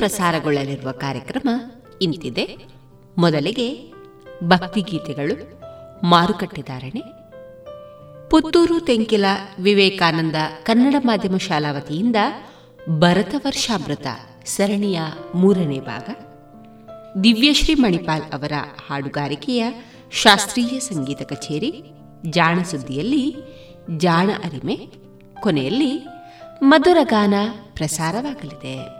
ಪ್ರಸಾರಗೊಳ್ಳಲಿರುವ ಕಾರ್ಯಕ್ರಮ ಇಂತಿದೆ. ಮೊದಲಿಗೆ ಭಕ್ತಿಗೀತೆಗಳು ಮಾರುಕಟ್ಟೆದಾರಣೆ ಪುತ್ತೂರು ತೆಂಕಿಲ ವಿವೇಕಾನಂದ ಕನ್ನಡ ಮಾಧ್ಯಮ ಶಾಲಾ ವತಿಯಿಂದ ಭರತ ವರ್ಷಾಮೃತ ಸರಣಿಯ ಮೂರನೇ ಭಾಗ, ದಿವ್ಯಶ್ರೀ ಮಣಿಪಾಲ್ ಅವರ ಹಾಡುಗಾರಿಕೆಯ ಶಾಸ್ತ್ರೀಯ ಸಂಗೀತ ಕಚೇರಿ ಜಾಣ ಸುದ್ದಿಯಲ್ಲಿ ಜಾಣ ಅರಿಮೆ, ಕೊನೆಯಲ್ಲಿ ಮಧುರಗಾನ ಪ್ರಸಾರವಾಗಲಿದೆ.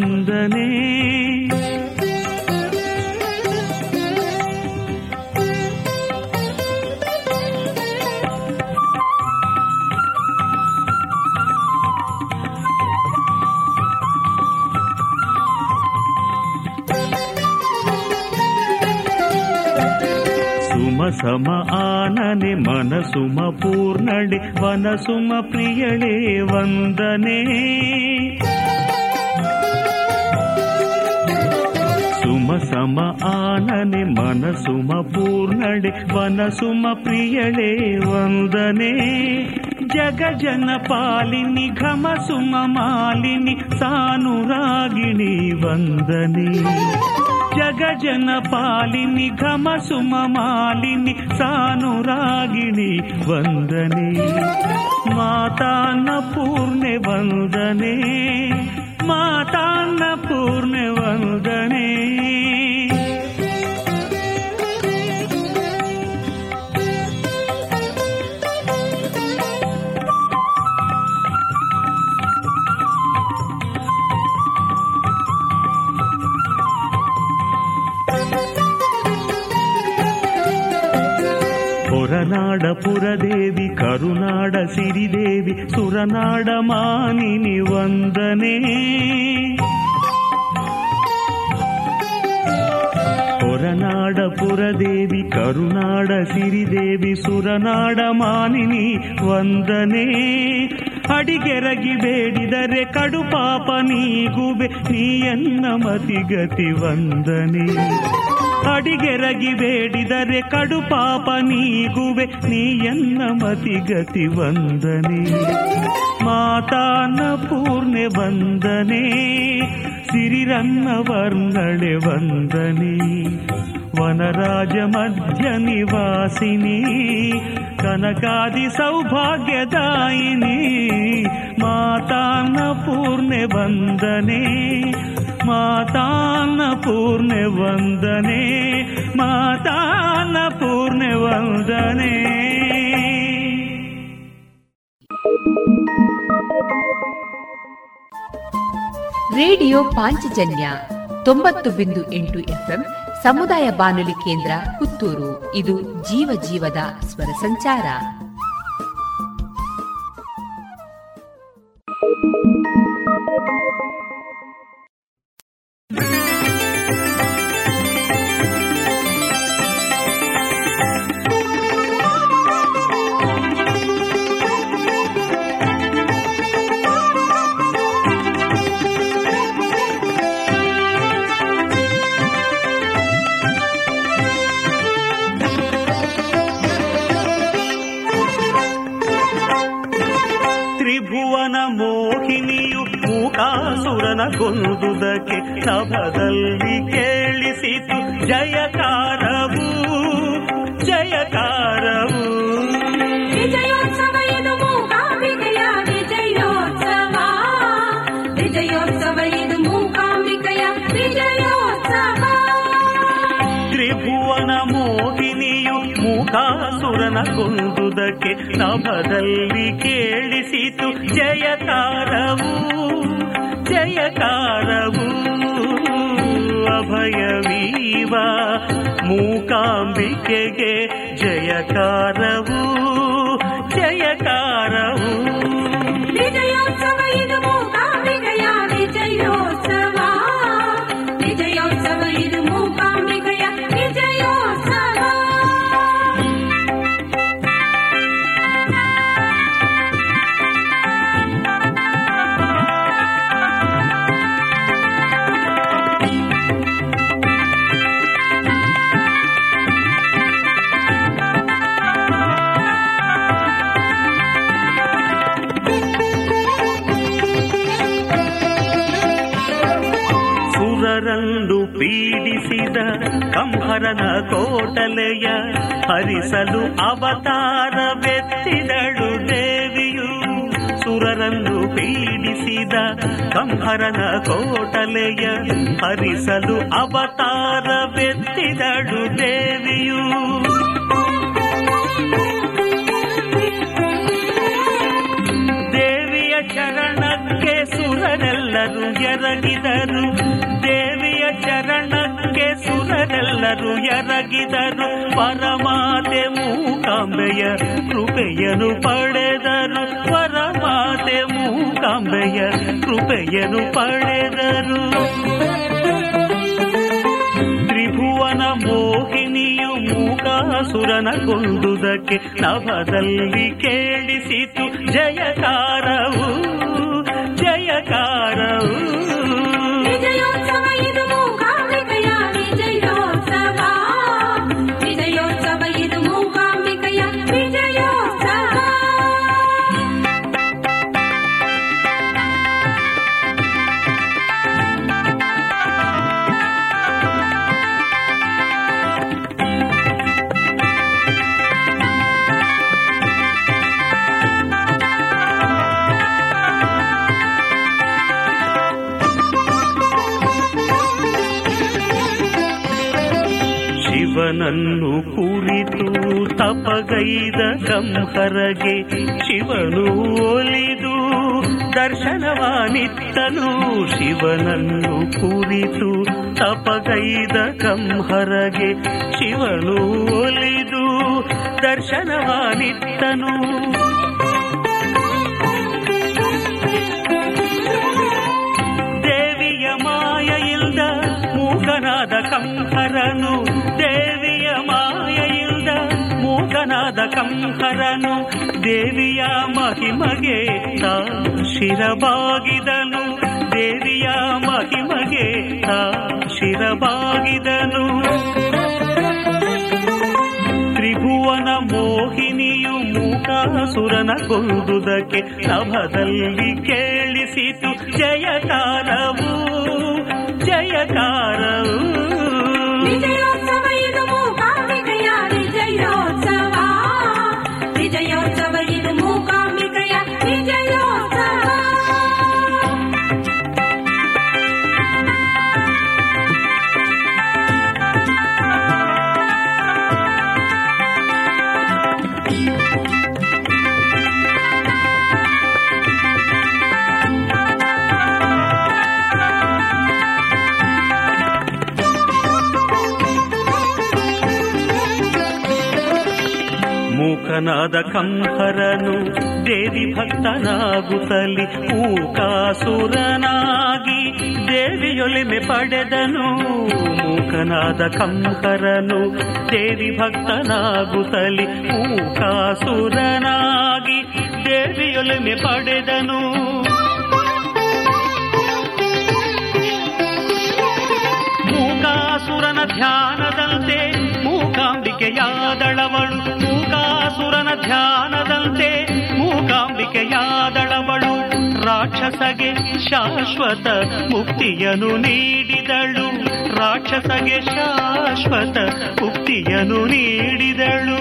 సందనే సమ ఆనని మనసుమ పూర్ణడి వనసుమ ప్రియడే వందనే. ವಂದನೆ ಸುಮ ಸಮ ಆನನೆ ಮನಸುಮ ಪೂರ್ಣಳೆ ವನಸುಮ ಪ್ರಿಯಳೇ ವಂದನೆ ಜಗ ಜನ ಪಾಲಿನಿ ಘಮ ಸುಮ ಮಾಲಿನಿ ಸಾನುರಾಗಿಣಿ ವಂದನೆ ಜಗ ಜನ ಪಾಲಿನಿ ಘಮ ಸುಮ ಮಾಲಿನಿ ಸಾನುರಾಗಿಣಿ ವಂದನೆ ಮಾತಾನ್ನ ಪೂರ್ಣೆ ವಂದನೆ ಮಾತಾನ್ನ ಹೊರನಾಡ ಪುರದೇವಿ, ಕರುನಾಡ ಸಿರಿದೇವಿ, ಸುರನಾಡ ಮಾನಿನಿ ವಂದನೆ. ಹೊರನಾಡ ಪುರದೇವಿ, ಕರುನಾಡ ಸಿರಿದೇವಿ, ಸುರನಾಡ ಮಾನಿನಿ ವಂದನೆ. ಅಡಿಗೆರಗಿ ಬೇಡಿದರೆ ಕಡು ಪಾಪ ನೀಗುವೆ, ನೀಯನ್ನ ಮತಿಗತಿ ವಂದನೆ. ಅಡಿಗೆರಗಿ ಬೇಡಿದರೆ ಕಡು ಪಾಪ ನೀಗುವೆ ನೀಯನ್ನ ಮತಿಗತಿ ವಂದನೆ. ಮಾತಾನ ಪೂರ್ಣೆ ವಂದನೆ ಸಿರಿರನ್ನ ವರ್ಣಳೆ ವಂದನೆ. ವನರಾಜ ಮಧ್ಯ ನಿವಾಸಿನಿ ಕನಕಾದಿ ಸೌಭಾಗ್ಯದಾಯಿನಿ. ಮಾತಾನ ಪೂರ್ಣೆ ವಂದನೆ ಮಾತಾನ ಪೂರ್ಣ ವಂದನೆ, ಮಾತಾನ ಪೂರ್ಣ ವಂದನೆ. ರೇಡಿಯೋ ಪಾಂಚಜನ್ಯ ತೊಂಬತ್ತು ಬಿಂದು ಎಂಟು ಎಫ್ಎಂ ಸಮುದಾಯ ಬಾನುಲಿ ಕೇಂದ್ರ ಪುತ್ತೂರು. ಇದು ಜೀವ ಜೀವದ ಸ್ವರ ಸಂಚಾರ. thank you ಮೋಹಿನಿಯು ಮೂಕಾಸುರನ ಕೊಂದುದಕ್ಕೆ ನಭದಲ್ಲಿ ಕೇಳಿಸಿತು ಜಯಕಾರವು ಜಯಕಾರವು ವಿಜಯೋತ್ಸವ ಇದು ಮೂಕಾಂಬಿಕೆಯ ವಿಜಯೋತ್ಸವ ವಿಜಯೋತ್ಸವ ಇದು ಮೂಕಾಂಬಿಕೆಯ ವಿಜಯೋತ್ಸವ ತ್ರಿಭುವನ ಮೋಹಿನಿಯು ಮೂಕಾಸುರನ ಕೊಂದುದಕ್ಕೆ ನಭದಲ್ಲಿ ಕೇಳಿಸಿತು ಜಯಕಾರವು ಜಯಕಾರವು ಅಭಯವೀವ ಮೂಕಾಂಬಿಕೆಗೆ ಜಯಕಾರವು ಜಯಕಾರವು ವಿಜಯೋತ್ಸವ ಇದು ಕಂಹರನ ಕೋಟಲೆಯ ಹರಿಸಲು ಅವತಾರವೆತ್ತಿದಳು ದೇವಿಯು. ಸುರರನ್ನು ಪೀಡಿಸಿದ ಕಂಭರನ ಕೋಟಲೆಯ ಹರಿಸಲು ಅವತಾರವೆತ್ತಿದಳು ದೇವಿಯು. ದೇವಿಯ ಚರಣಕ್ಕೆ ಸುರರೆಲ್ಲರೂ ಎರಗಿದರು. ದೇವಿಯ ಚರಣಕ್ಕೆ ಸುರರೆಲ್ಲರೂ ಎರಗಿದರು ಪರಮಾತೆ ಮೂಕಾಂಬೆಯ ಕೃಪೆಯನು ಪಡೆದರು ಪರಮಾತೆ ಮೂಕಾಂಬೆಯ ಕೃಪೆಯನ್ನು ಪಡೆದರು ತ್ರಿಭುವನ ಮೋಹಿನಿಯು ಮೂಕಾಸುರನ ಕೊಂದುದಕ್ಕೆ ನವದಲ್ಲಿ ಕೇಳಿಸಿತು. ಜಯಕಾರವು ಜಯಕಾರವು. ಶಿವನನ್ನು ಕುರಿತು, ತಪಗೈದ ಕಂಹರಗೆ ಶಿವನು ಒಲಿದು, ದರ್ಶನವಾನಿತ್ತನು, ಶಿವನನ್ನು ಕುರಿತು, ತಪಗೈದ ಕಂಹರಗೆ ಶಿವನು ಒಲಿದು, ದರ್ಶನವಾನಿತ್ತನು. ದೇವಿಯ ಮಾಯ ಇಲ್ದ ಮೂಕನಾದ ಕಂಹರನು ಮೂಕನಾದ ಕಂಹರನು ದೇವಿಯ ಮಹಿಮಗೆ ತಾ ಶಿರಬಾಗಿದನು. ದೇವಿಯ ಮಹಿಮಗೆ ತಾ ಶಿರಬಾಗಿದನು. ತ್ರಿಭುವನ ಮೋಹಿನಿಯು ಮೂಕಾಸುರನ ಕೊಂದುದಕ್ಕೆ ನಭದಲ್ಲಿ ಕೇಳಿಸಿತು. ಜಯಕಾರವು ಜಯಕಾರವು. ಮೂಕನಾದ ಕಂಹರನು ದೇವಿ ಭಕ್ತನಾಗುತ್ತಲಿ ಮೂಕಾಸುರನಾಗಿ ದೇವಿಯೊಲಿಮೆ ಪಡೆದನು. ಮೂಕನಾದ ಕಂಹರನು ದೇವಿ ಭಕ್ತನಾಗುತ್ತಲಿ ಮೂಕಾಸುರನಾಗಿ ದೇವಿಯೊಲಿಮೆ ಪಡೆದನು. ಮೂಕಾಸುರನ ಧ್ಯಾನದಂತೆ ಮೂಕಾಂಬಿಕೆಯಾದಳವಳು, ಮೂಕಾಸುರನ ಧ್ಯಾನದಂತೆ ಮೂಕಾಂಬಿಕೆಯಾದಳವಳು. ರಾಕ್ಷಸಗೆ ಶಾಶ್ವತ ಮುಕ್ತಿಯನ್ನು ನೀಡಿದಳು. ರಾಕ್ಷಸಗೆ ಶಾಶ್ವತ ಮುಕ್ತಿಯನ್ನು ನೀಡಿದಳು.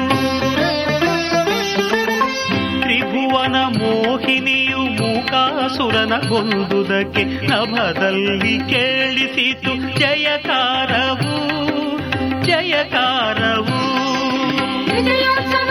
ತ್ರಿಭುವನ ಮೋಹಿನಿಯು ಮೂಕಾಸುರನ ಗೊಂದುದಕ್ಕೆ ನಭದಲ್ಲಿ ಕೇಳಿಸಿತು. ಜಯಕಾರವು ಜಯಕಾರವು. ವಿಜಯೋತ್ಸವ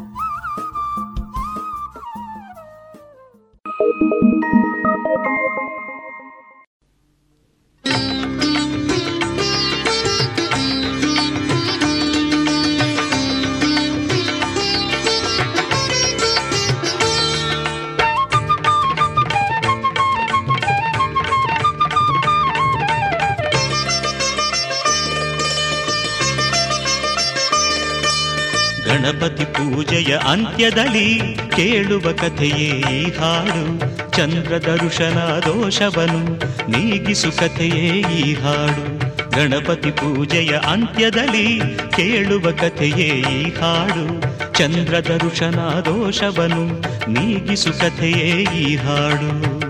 ಅಂತ್ಯದಲ್ಲಿ ಕೇಳುವ ಕಥೆಯೇ ಈ ಹಾಡು. ಚಂದ್ರ ದರ್ಶನ ದೋಷವನು ನೀಗಿಸು ಕಥೆಯೇ ಈ ಹಾಡು. ಗಣಪತಿ ಪೂಜೆಯ ಅಂತ್ಯದಲ್ಲಿ ಕೇಳುವ ಕಥೆಯೇ ಈ ಹಾಡು. ಚಂದ್ರ ದರ್ಶನ ದೋಷವನು ನೀಗಿಸು ಕಥೆಯೇ ಈ ಹಾಡು.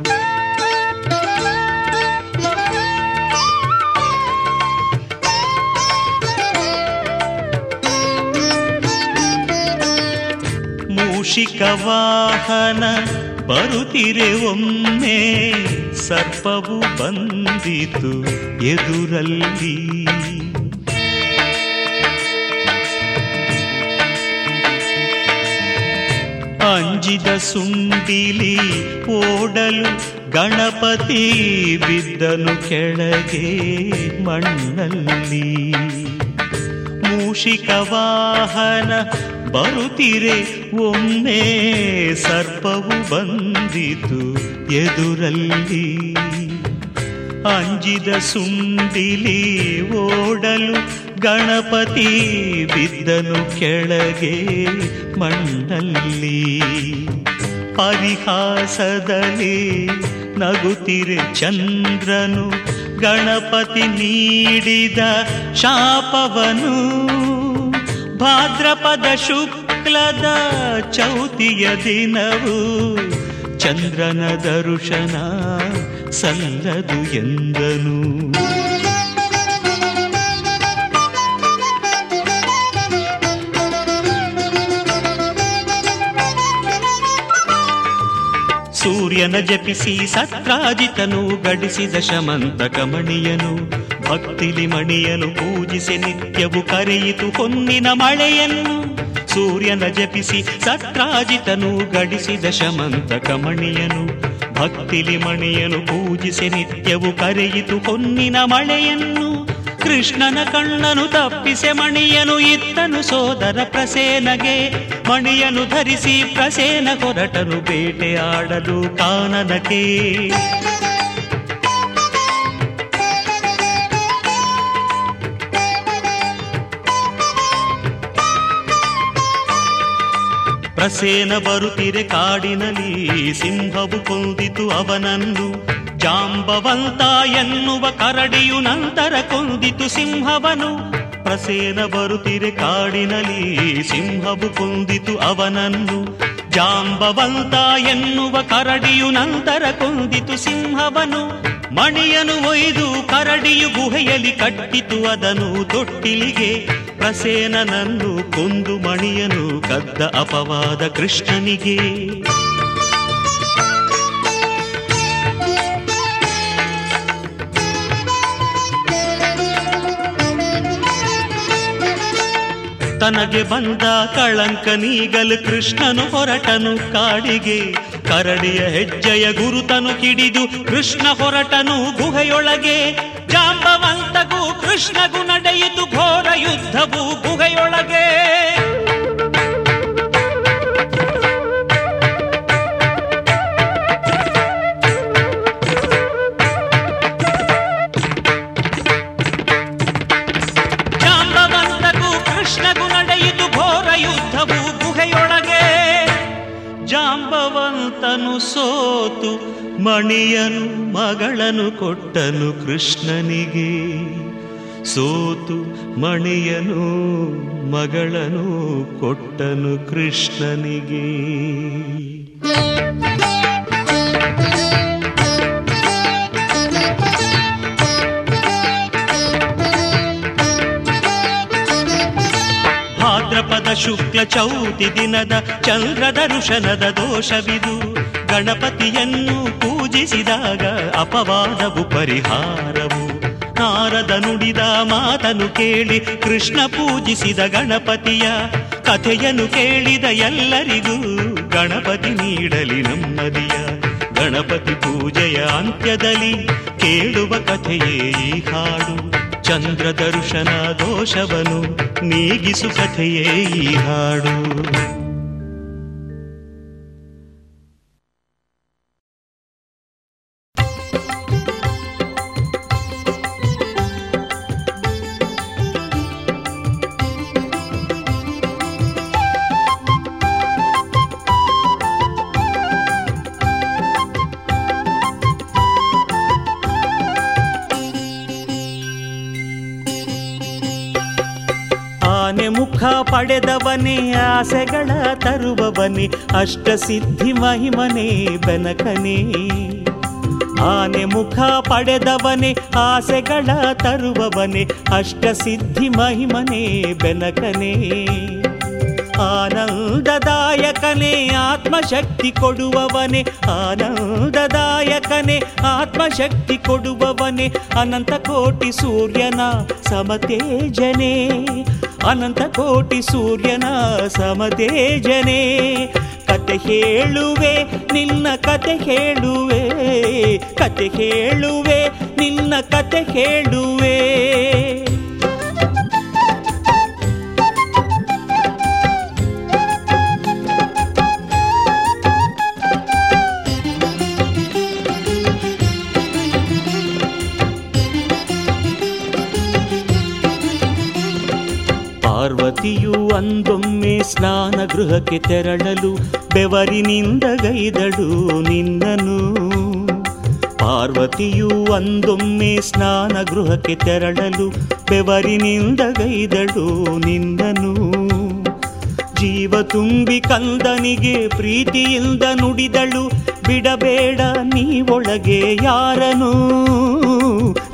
ಮೂಷಿಕ ವಾಹನ ಬರುತ್ತಿರೆ ಒಮ್ಮೆ ಸರ್ಪವು ಬಂದಿತು ಎದುರಲ್ಲಿ. ಅಂಜಿದ ಸುಂಡಿಲಿ ಓಡಲು ಗಣಪತಿ ಬಿದ್ದನು ಕೆಳಗೆ ಮಣ್ಣಲ್ಲಿ. ಮೂಷಿಕ ವಾಹನ ಬರುತ್ತಿರೆ. ಒಮ್ಮೆ ಸರ್ಪವು ಬಂದಿತು ಎದುರಲ್ಲಿ. ಅಂಜಿದ ಸುಂಡಿಲಿ ಓಡಲು ಗಣಪತಿ ಬಿದ್ದನು ಕೆಳಗೆ ಮಣ್ಣಲ್ಲಿ. ಪರಿಹಾಸದಲ್ಲಿ ನಗುತ್ತಿರೆ ಚಂದ್ರನು ಗಣಪತಿ ನೀಡಿದ ಶಾಪವನು. ಭಾದ್ರಪದ ಶುಕ್ಲದ ಚೌತಿಯ ದಿನವು ಚಂದ್ರನ ದರುಶನ ಸಲ್ಲದು ಎಂದನು. ಸೂರ್ಯನ ಜಪಿಸಿ ಸತ್ರಾಜಿತನು ಗಡಿಸಿದ ಶಮಂತ ಮಣಿಯನು. ಭಕ್ತಿಲಿ ಮಣಿಯಲು ಪೂಜಿಸಿ ನಿತ್ಯವು ಕರೆಯಿತು ಹೊನ್ನಿನ ಮಳೆಯನ್ನು. ಸೂರ್ಯನ ಜಪಿಸಿ ಸತ್ರಾಜಿತನು ಗಡಿಸಿದ ಶಮಂತಕ ಮಣಿಯನು ಭಕ್ತಿಲಿ ಮಣಿಯನು ಪೂಜಿಸಿ ನಿತ್ಯವು ಕರೆಯಿತು ಹೊನ್ನಿನ ಮಳೆಯನ್ನು. ಕೃಷ್ಣನ ಕಣ್ಣನು ತಪ್ಪಿಸೆ ಮಣಿಯನು ಇತ್ತನು ಸೋದರ ಪ್ರಸೇನಗೆ. ಮಣಿಯನು ಧರಿಸಿ ಪ್ರಸೇನ ಹೊರಟನು ಬೇಟೆಯಾಡಲು ಕಾನನಕ್ಕೆ. ಪ್ರಸೇನ ಬರುತ್ತಿರೆ ಕಾಡಿನಲ್ಲಿ ಸಿಂಹವು ಕೊಂದಿತು ಅವನನ್ನು. ಜಾಂಬವಂತ ಎನ್ನುವ ಕರಡಿಯು ನಂತರ ಕೊಂದಿತು ಸಿಂಹವನು. ಪ್ರಸೇನ ಬರುತ್ತಿರೆ ಕಾಡಿನಲ್ಲಿ ಸಿಂಹವು ಕೊಂದಿತು ಅವನನ್ನು. ಜಾಂಬವಂತ ಎನ್ನುವ ಕರಡಿಯು ನಂತರ ಕೊಂದಿತು ಸಿಂಹವನು. ಮಣಿಯನು ಒಯ್ದು ಕರಡಿಯು ಗುಹೆಯಲ್ಲಿ ಕಟ್ಟಿತು ಅದನು ತೊಟ್ಟಿಲಿಗೆ ಪ್ರಸೇನನನ್ನು ಕೊಂದು ಮಣಿಯನು ಕದ್ದ ಅಪವಾದ ಕೃಷ್ಣನಿಗೆ. ತನಗೆ ಬಂದ ಕಳಂಕ ನೀಗಲು ಕೃಷ್ಣನು ಹೊರಟನು ಕಾಡಿಗೆ. ಕರಡಿಯ ಹೆಜ್ಜೆಯ ಗುರುತನು ಕಿಡಿದು ಕೃಷ್ಣ ಹೊರಟನು ಗುಹೆಯೊಳಗೆ. ಜಾಂಬವಂತಗೂ ಕೃಷ್ಣಗೂ ನಡೆಯಿತು ಘೋರ ಯುದ್ಧವು ಗುಹೆಯೊಳಗೆ ಮಣಿಯನು, ಮಗಳನು ಕೊಟ್ಟನು ಕೃಷ್ಣನಿಗೆ. ಸೋತು ಮಣಿಯನು, ಮಗಳನು ಕೊಟ್ಟನು ಕೃಷ್ಣನಿಗೆ. ಭಾದ್ರಪದ ಶುಕ್ಲ ಚೌತಿ ದಿನದ ಚಂದ್ರದ ಋಷನದ ದೋಷವಿದು. ಗಣಪತಿಯನ್ನು ಪೂಜಿಸಿದಾಗ ಅಪವಾದವು ಪರಿಹಾರವು. ನಾರದ ನುಡಿದ ಮಾತನು ಕೇಳಿ ಕೃಷ್ಣ ಪೂಜಿಸಿದ ಗಣಪತಿಯ ಕಥೆಯನ್ನು ಕೇಳಿದ ಎಲ್ಲರಿಗೂ ಗಣಪತಿ ನೀಡಲಿ ನಮ್ಮದಿಯ. ಗಣಪತಿ ಪೂಜೆಯ ಅಂತ್ಯದಲ್ಲಿ ಕೇಳುವ ಕಥೆಯೇ ಈ ಹಾಡು. ಚಂದ್ರ ದರ್ಶನ ದೋಷವನು ನೀಗಿಸು ಕಥೆಯೇ ಈ ಹಾಡು. ಪಡೆದವನೇ ಆಸೆಗಳ ತರುವವನೇ ಅಷ್ಟಸಿದ್ಧಿ ಮಹಿಮನೇ ಬೆನಕನೇ. ಆನೆ ಮುಖ ಪಡೆದವನೇ ಆಸೆಗಳ ತರುವವನೇ ಅಷ್ಟಸಿದ್ಧಿ ಮಹಿಮನೇ ಬೆನಕನೇ. ಆನಂದದಾಯಕನೇ ಆತ್ಮಶಕ್ತಿ ಕೊಡುವವನೇ, ಆನಂದದಾಯಕನೇ ಆತ್ಮಶಕ್ತಿ ಕೊಡುವವನೇ, ಅನಂತ ಕೋಟಿ ಸೂರ್ಯನ ಸಮತೇಜನೇ. ಅನಂತ ಕೋಟಿ ಸೂರ್ಯನ ಸಮತೇಜನೆ. ಕತೆ ಹೇಳುವೆ ನಿನ್ನ ಕತೆ ಹೇಳುವೆ. ಕತೆ ಹೇಳುವೆ ನಿನ್ನ ಕತೆ ಹೇಳುವೆ. ಅಂದೊಮ್ಮೆ ಸ್ನಾನ ಗೃಹಕ್ಕೆ ತೆರಳಲು ಬೆವರಿನಿಂದ ಗೈದಳು ನಿನ್ನನು ಪಾರ್ವತಿಯು ಅಂದೊಮ್ಮೆ ಸ್ನಾನ ಗೃಹಕ್ಕೆ ತೆರಳಲು ಬೆವರಿನಿಂದ ಗೈದಳು ನಿನ್ನನು ಜೀವ ತುಂಬಿ ಕಂದನಿಗೆ ಪ್ರೀತಿಯಿಂದ ನುಡಿದಳು, ಬಿಡಬೇಡ ನೀ ಒಳಗೆ ಯಾರನು.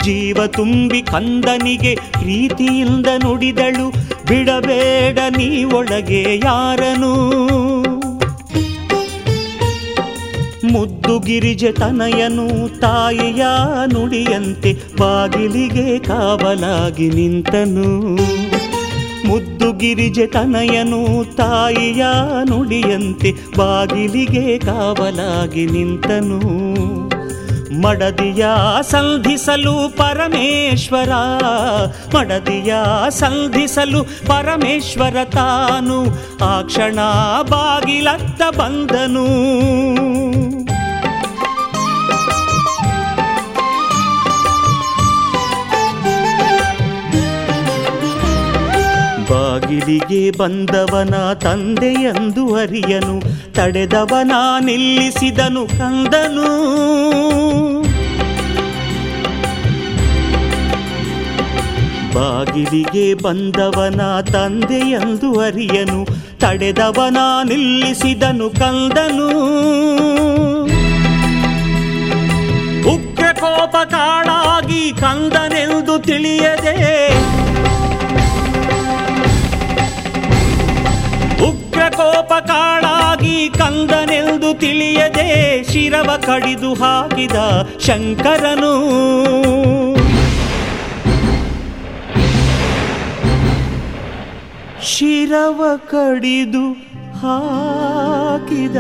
ಜೀವ ತುಂಬಿ ಕಂದನಿಗೆ ಪ್ರೀತಿಯಿಂದ ನುಡಿದಳು. ಬಿಡಬೇಡ ನೀ ಒಳಗೆ ಯಾರನು? ಮುದ್ದು ಗಿರಿಜ ತನಯನು ತಾಯಿಯ ನುಡಿಯಂತೆ ಬಾಗಿಲಿಗೆ ಕಾವಲಾಗಿ ನಿಂತನು. ಮುದ್ದು ಗಿರಿಜ ತನಯನು ತಾಯಿಯ ನುಡಿಯಂತೆ ಬಾಗಿಲಿಗೆ ಕಾವಲಾಗಿ ನಿಂತನು. ಮಡದಿಯ ಸಂಧಿಸಲು ಪರಮೇಶ್ವರ ಮಡದಿಯ ಸಂಧಿಸಲು ಪರಮೇಶ್ವರ ತಾನು ಆ ಕ್ಷಣ ಬಾಗಿಲತ್ತ ಬಂದನು. ಬಾಗಿಲಿಗೆ ಬಂದವನ ತಂದೆಯಂದು ಅರಿಯನು ತಡೆದವನ ನಿಲ್ಲಿಸಿದನು ಕಂದನು. ಬಾಗಿಲಿಗೆ ಬಂದವನ ತಂದೆಯಂದು ಅರಿಯನು ತಡೆದವನ ನಿಲ್ಲಿಸಿದನು ಕಂದನು. ಉಗ್ರ ಕೋಪ ಕಾಡಾಗಿ ಕಂದನೆಂದು ತಿಳಿಯದೆ ಉಗ್ರ ಕೋಪ ಕಾಳಾಗಿ ಕಂದನೆಂದು ತಿಳಿಯದೆ ಶಿರವ ಕಡಿದು ಹಾಕಿದ ಶಂಕರನು. ಶಿರವ ಕಡಿದು ಹಾಕಿದ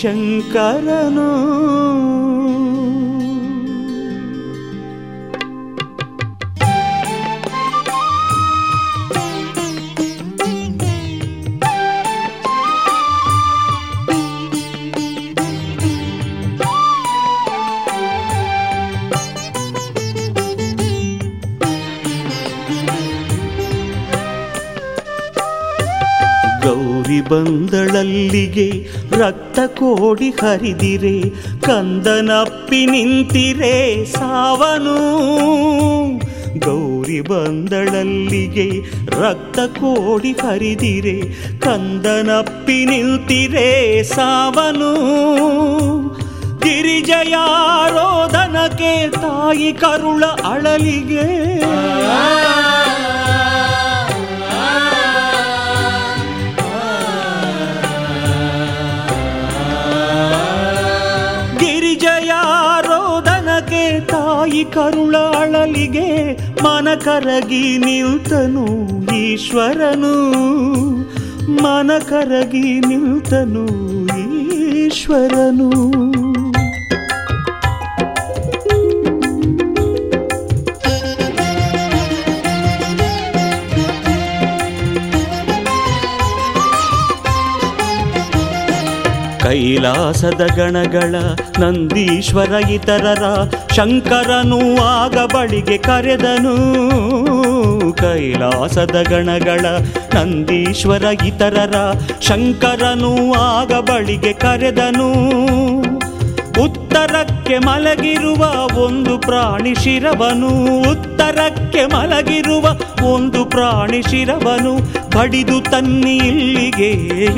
ಶಂಕರನು. ಗೌರಿ ಬಂದಳಲ್ಲಿಗೆ ರಕ್ತ ಕೋಡಿ ಹರಿದಿರೆ, ಕಂದನಪ್ಪಿ ನಿಂತಿರೆ ಸಾವನು. ಗೌರಿ ಬಂದಳಲ್ಲಿಗೆ ರಕ್ತ ಕೋಡಿ ಹರಿದಿರೆ, ಕಂದನಪ್ಪಿ ನಿಂತಿರೆ ಸಾವನು. ಗಿರಿಜಯಾರೋಧನಕ್ಕೆ ತಾಯಿ ಕರುಳ ಅಳಲಿಗೆ. ತಾಯಿ ಕರುಳಾಳಲಿಗೆ ಮನ ಕರಗಿ ನಿಲ್ತನು ಈಶ್ವರನು. ಮನ ಕರಗಿ ನಿಲ್ತನು ಈಶ್ವರನು. ಕೈಲಾಸದ ಗಣಗಳ ನಂದೀಶ್ವರ ಇತರರ ಶಂಕರನು ಆಗ ಬಳಿಗೆ ಕರೆದನು. ಕೈಲಾಸದ ಗಣಗಳ ನಂದೀಶ್ವರ ಇತರರ ಶಂಕರನು ಆಗ ಬಳಿಗೆ ಕರೆದನು. ಉತ್ತರಕ್ಕೆ ಮಲಗಿರುವ ಒಂದು ಪ್ರಾಣಿ ಶಿರವನು. ಉತ್ತರಕ್ಕೆ ಮಲಗಿರುವ ಒಂದು ಪ್ರಾಣಿ ಶಿರವನು. ಬಡಿದು ತನ್ನಿ ಇಲ್ಲಿಗೆ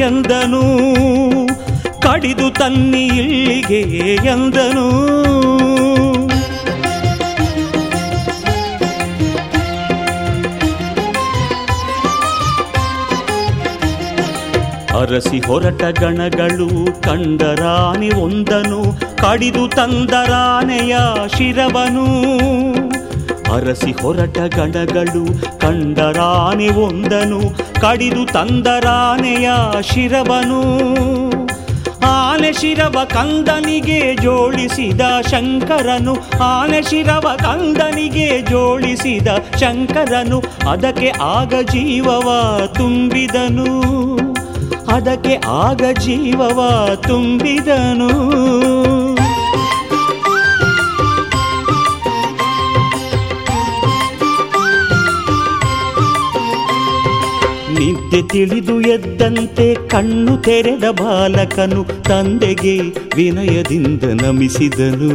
ಎಂದನು. ಕಡಿದು ತನ್ನಿ ಇಲ್ಲಿಗೆ ಎಂದನು. ಅರಸಿ ಹೊರಟ ಗಣಗಳು ಕಂಡರಾನೆ ಒಂದನು, ಕಡಿದು ತಂದರಾನೆಯ ಶಿರವನು. ಅರಸಿ ಹೊರಟ ಗಣಗಳು ಕಂಡರಾನೆ ಒಂದನು, ಕಡಿದು ತಂದರಾನೆಯ ಶಿರವನು. ಆನೆ ಶಿರವ ಕಂದನಿಗೆ ಜೋಡಿಸಿದ ಶಂಕರನು, ಆನೆ ಶಿರವ ಕಂದನಿಗೆ ಜೋಡಿಸಿದ ಶಂಕರನು, ಅದಕ್ಕೆ ಆಗ ಜೀವವ ತುಂಬಿದನು, ಅದಕ್ಕೆ ಆಗ ಜೀವವ ತುಂಬಿದನು. ನಿದ್ದೆ ತಿಳಿದು ಎದ್ದಂತೆ ಕಣ್ಣು ತೆರೆದ ಬಾಲಕನು ತಂದೆಗೆ ವಿನಯದಿಂದ ನಮಿಸಿದನು.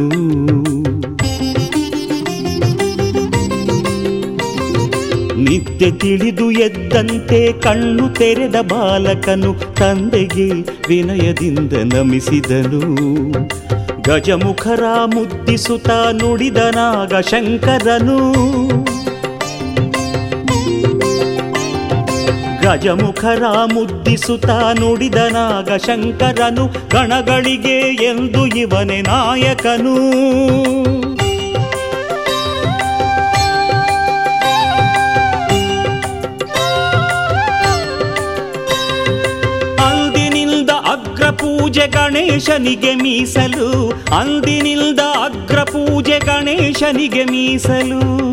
ನಿದ್ದೆ ತಿಳಿದು ಎದ್ದಂತೆ ಕಣ್ಣು ತೆರೆದ ಬಾಲಕನು ತಂದೆಗೆ ವಿನಯದಿಂದ ನಮಿಸಿದನು. ಗಜಮುಖರ ಮುದ್ದಿಸುತ್ತ ನುಡಿದನಾಗ ಶಂಕರನು ಗಜಮುಖರ ಮುದ್ದಿಸುತ್ತ ನುಡಿದ ನಾಗಶಂಕರನು ಗಣಗಳಿಗೆ ಎಂದು ಇವನೇ ನಾಯಕನು. ಅಗ್ರಪೂಜೆ ಗಣೇಶನಿಗೆ ಮೀಸಲು, ಅಂದಿನಿಂದ ಅಗ್ರ ಪೂಜೆ ಗಣೇಶನಿಗೆ ಮೀಸಲು.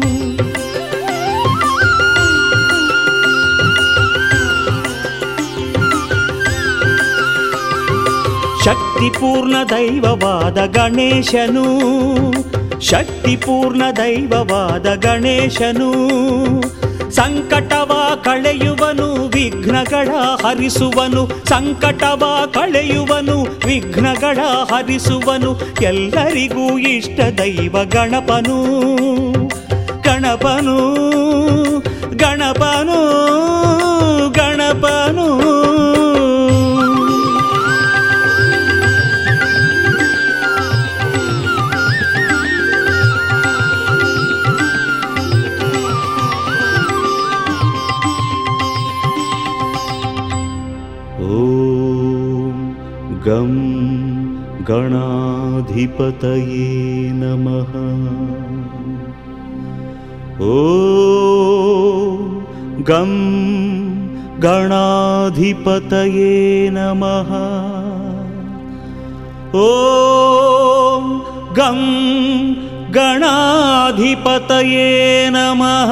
ಶಕ್ತಿಪೂರ್ಣ ದೈವವಾದ ಗಣೇಶನು, ಶಕ್ತಿಪೂರ್ಣ ದೈವವಾದ ಗಣೇಶನು, ಸಂಕಟವ ಕಳೆಯುವನು, ವಿಘ್ನಗಳ ಹರಿಸುವನು, ಸಂಕಟವ ಕಳೆಯುವನು, ವಿಘ್ನಗಳ ಹರಿಸುವನು, ಎಲ್ಲರಿಗೂ ಇಷ್ಟ ದೈವ ಗಣಪನು. ಗಣಪನು ಗಣಪನು ಗಣಪನು. गणाधिपतये नमः। ॐ गं गणाधिपतये नमः। गं गणाधिपतये नमः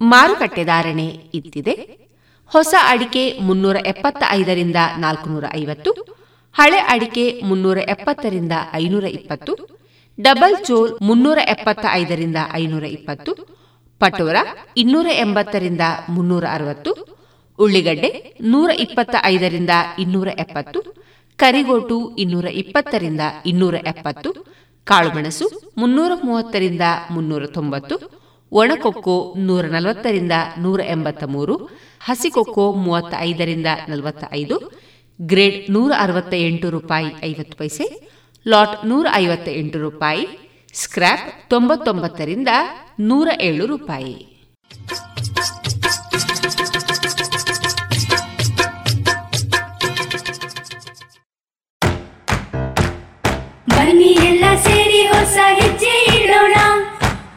ಮಾರುಕಟ್ಟೆ ಧಾರಣೆ ಇದ್ದಿದೆ ಹೊಸ ಅಡಿಕೆ ಮುನ್ನೂರ ಎಪ್ಪತ್ತ ಐದರಿಂದ ನಾಲ್ಕುನೂರ ಐವತ್ತು, ಹಳೆ ಅಡಿಕೆ ಮುನ್ನೂರ ಎಪ್ಪತ್ತರಿಂದ ಐನೂರ ಇಪ್ಪತ್ತು, ಡಬಲ್ ಚೋಲ್ ಮುನ್ನೂರ ಎಪ್ಪತ್ತ ಐದರಿಂದ ಐನೂರ ಇಪ್ಪತ್ತು, ಪಟೋರ ಇನ್ನೂರ ಎಂಬತ್ತರಿಂದ ಮುನ್ನೂರ ಅರವತ್ತು, ಉಳ್ಳಿಗಡ್ಡೆ ನೂರ ಇಪ್ಪತ್ತ ಐದರಿಂದ ಇನ್ನೂರ ಎಪ್ಪತ್ತು, ಕರಿಗೋಟು ಇನ್ನೂರ ಇಪ್ಪತ್ತರಿಂದ ಇನ್ನೂರ ಎಪ್ಪತ್ತು, ಕಾಳುಮೆಣಸು ಮುನ್ನೂರ ಮೂವತ್ತರಿಂದ ಮುನ್ನೂರ ತೊಂಬತ್ತು ಒಣಕೊಕ್ಕೋ ನೂರ ನಲವತ್ತರಿಂದ ನೂರ ಎಂಬತ್ತ ಮೂರು ಹಸಿಕೊಕ್ಕೋ ಮೂವತ್ತ ಐದರಿಂದ ನಲವತ್ತ ಐದು ಗ್ರೇಡ್ ನೂರ ಅರವತ್ತ ಎಂಟು ರೂಪಾಯಿ ಐವತ್ತು ಪೈಸೆ, ಲಾಟ್ ನೂರ ಐವತ್ತ ಎಂಟು ರೂಪಾಯಿ, ಸ್ಕ್ರ್ಯಾಪ್ ತೊಂಬತ್ತೊಂಬತ್ತರಿಂದ ನೂರ ಏಳು ರೂಪಾಯಿ. ಬನ್ನಿ ಎಲ್ಲ ಸೇರಿ ಹೊಸ ಹೆಜ್ಜೆ ಇಡೋಣ.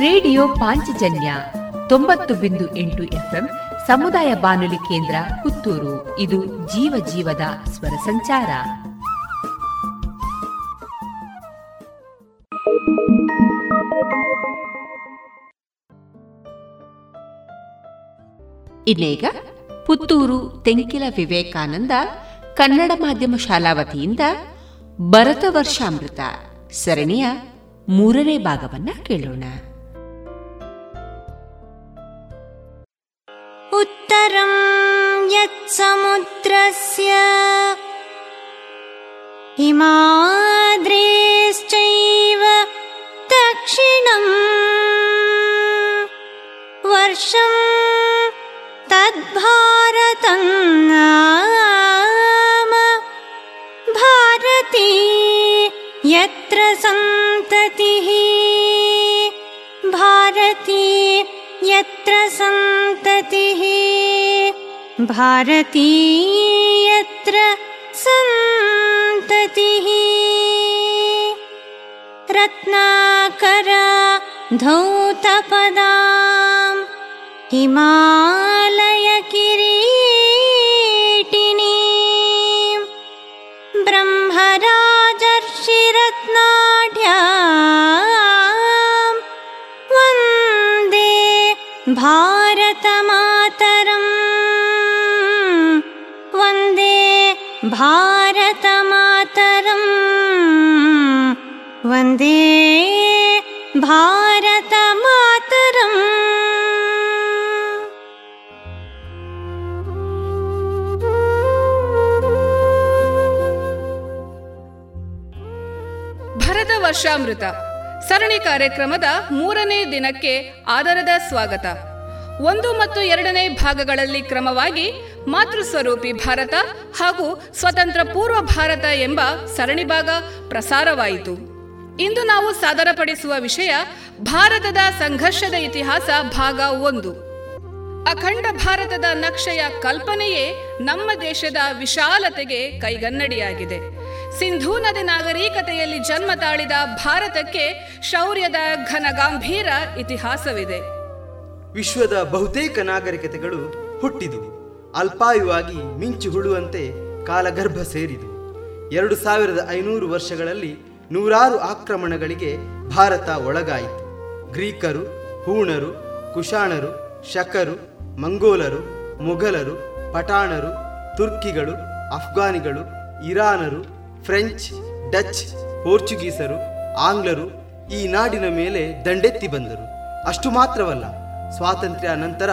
ರೇಡಿಯೋ ಪಾಂಚಜನ್ಯ ತೊಂಬತ್ತು ಬಿಂದು ಎಂಟು ಎಫ್ಎಂ ಸಮುದಾಯ ಬಾನುಲಿ ಕೇಂದ್ರ ಪುತ್ತೂರು. ಇದು ಜೀವ ಜೀವದ ಸ್ವರ ಸಂಚಾರ. ಇನ್ನೀಗ ಪುತ್ತೂರು ತೆಂಕಿಲ ವಿವೇಕಾನಂದ ಕನ್ನಡ ಮಾಧ್ಯಮ ಶಾಲಾ ವತಿಯಿಂದ ಭರತ ವರ್ಷಾಮೃತ ಸರಣಿಯ ಮೂರನೇ ಭಾಗವನ್ನ ಕೇಳೋಣ उत्तरं यत्समुद्रस्य हिमाद्रेश्चैव दक्षिणम् वर्षं तद्भारतं यत्र सन्ततिः। भारती यत्र सन्ततिः। भारती यत्र सन्ततिः। रत्नाकर धौतपदां हिमालयकिरीटिनीं ब्रह्मराजर्षिरत्नाढ्यां वन्दे भारतमातरम्। वन्दे भारतमातरम्। वन्दे भारतमातरम् ವರ್ಷಾಮೃತ. ಸರಣಿ ಕಾರ್ಯಕ್ರಮದ ಮೂರನೇ ದಿನಕ್ಕೆ ಆದರದ ಸ್ವಾಗತ. ಒಂದು ಮತ್ತು ಎರಡನೇ ಭಾಗಗಳಲ್ಲಿ ಕ್ರಮವಾಗಿ ಮಾತೃಸ್ವರೂಪಿ ಭಾರತ ಹಾಗೂ ಸ್ವತಂತ್ರ ಪೂರ್ವ ಭಾರತ ಎಂಬ ಸರಣಿ ಭಾಗ ಪ್ರಸಾರವಾಯಿತು. ಇಂದು ನಾವು ಸಾದರಪಡಿಸುವ ವಿಷಯ ಭಾರತದ ಸಂಘರ್ಷದ ಇತಿಹಾಸ ಭಾಗ ಒಂದು. ಅಖಂಡ ಭಾರತದ ನಕ್ಷೆಯ ಕಲ್ಪನೆಯೇ ನಮ್ಮ ದೇಶದ ವಿಶಾಲತೆಗೆ ಕೈಗನ್ನಡಿಯಾಗಿದೆ. ಸಿಂಧೂ ನದಿ ನಾಗರಿಕತೆಯಲ್ಲಿ ಜನ್ಮ ತಾಳಿದ ಭಾರತಕ್ಕೆ ಶೌರ್ಯದ ಘನಗಾಂಭೀರ ಇತಿಹಾಸವಿದೆ. ವಿಶ್ವದ ಬಹುತೇಕ ನಾಗರಿಕತೆಗಳು ಹುಟ್ಟಿದವು. ಅಲ್ಪಾಯುವಾಗಿ ಮಿಂಚು ಹುಳುವಂತೆ ಕಾಲಗರ್ಭ ಸೇರಿದವು. ಎರಡು ಸಾವಿರದ ಐನೂರು ವರ್ಷಗಳಲ್ಲಿ ನೂರಾರು ಆಕ್ರಮಣಗಳಿಗೆ ಭಾರತ ಒಳಗಾಯಿತು. ಗ್ರೀಕರು, ಹೂಣರು, ಕುಶಾಣರು, ಶಕರು, ಮಂಗೋಲರು, ಮೊಘಲರು, ಪಠಾಣರು, ತುರ್ಕಿಗಳು, ಅಫ್ಘಾನಿಗಳು, ಇರಾನರು ಫ್ರೆಂಚ್, ಡಚ್, ಪೋರ್ಚುಗೀಸರು, ಆಂಗ್ಲರು ಈ ನಾಡಿನ ಮೇಲೆ ದಂಡೆತ್ತಿ ಬಂದರು. ಅಷ್ಟು ಮಾತ್ರವಲ್ಲ, ಸ್ವಾತಂತ್ರ್ಯ ನಂತರ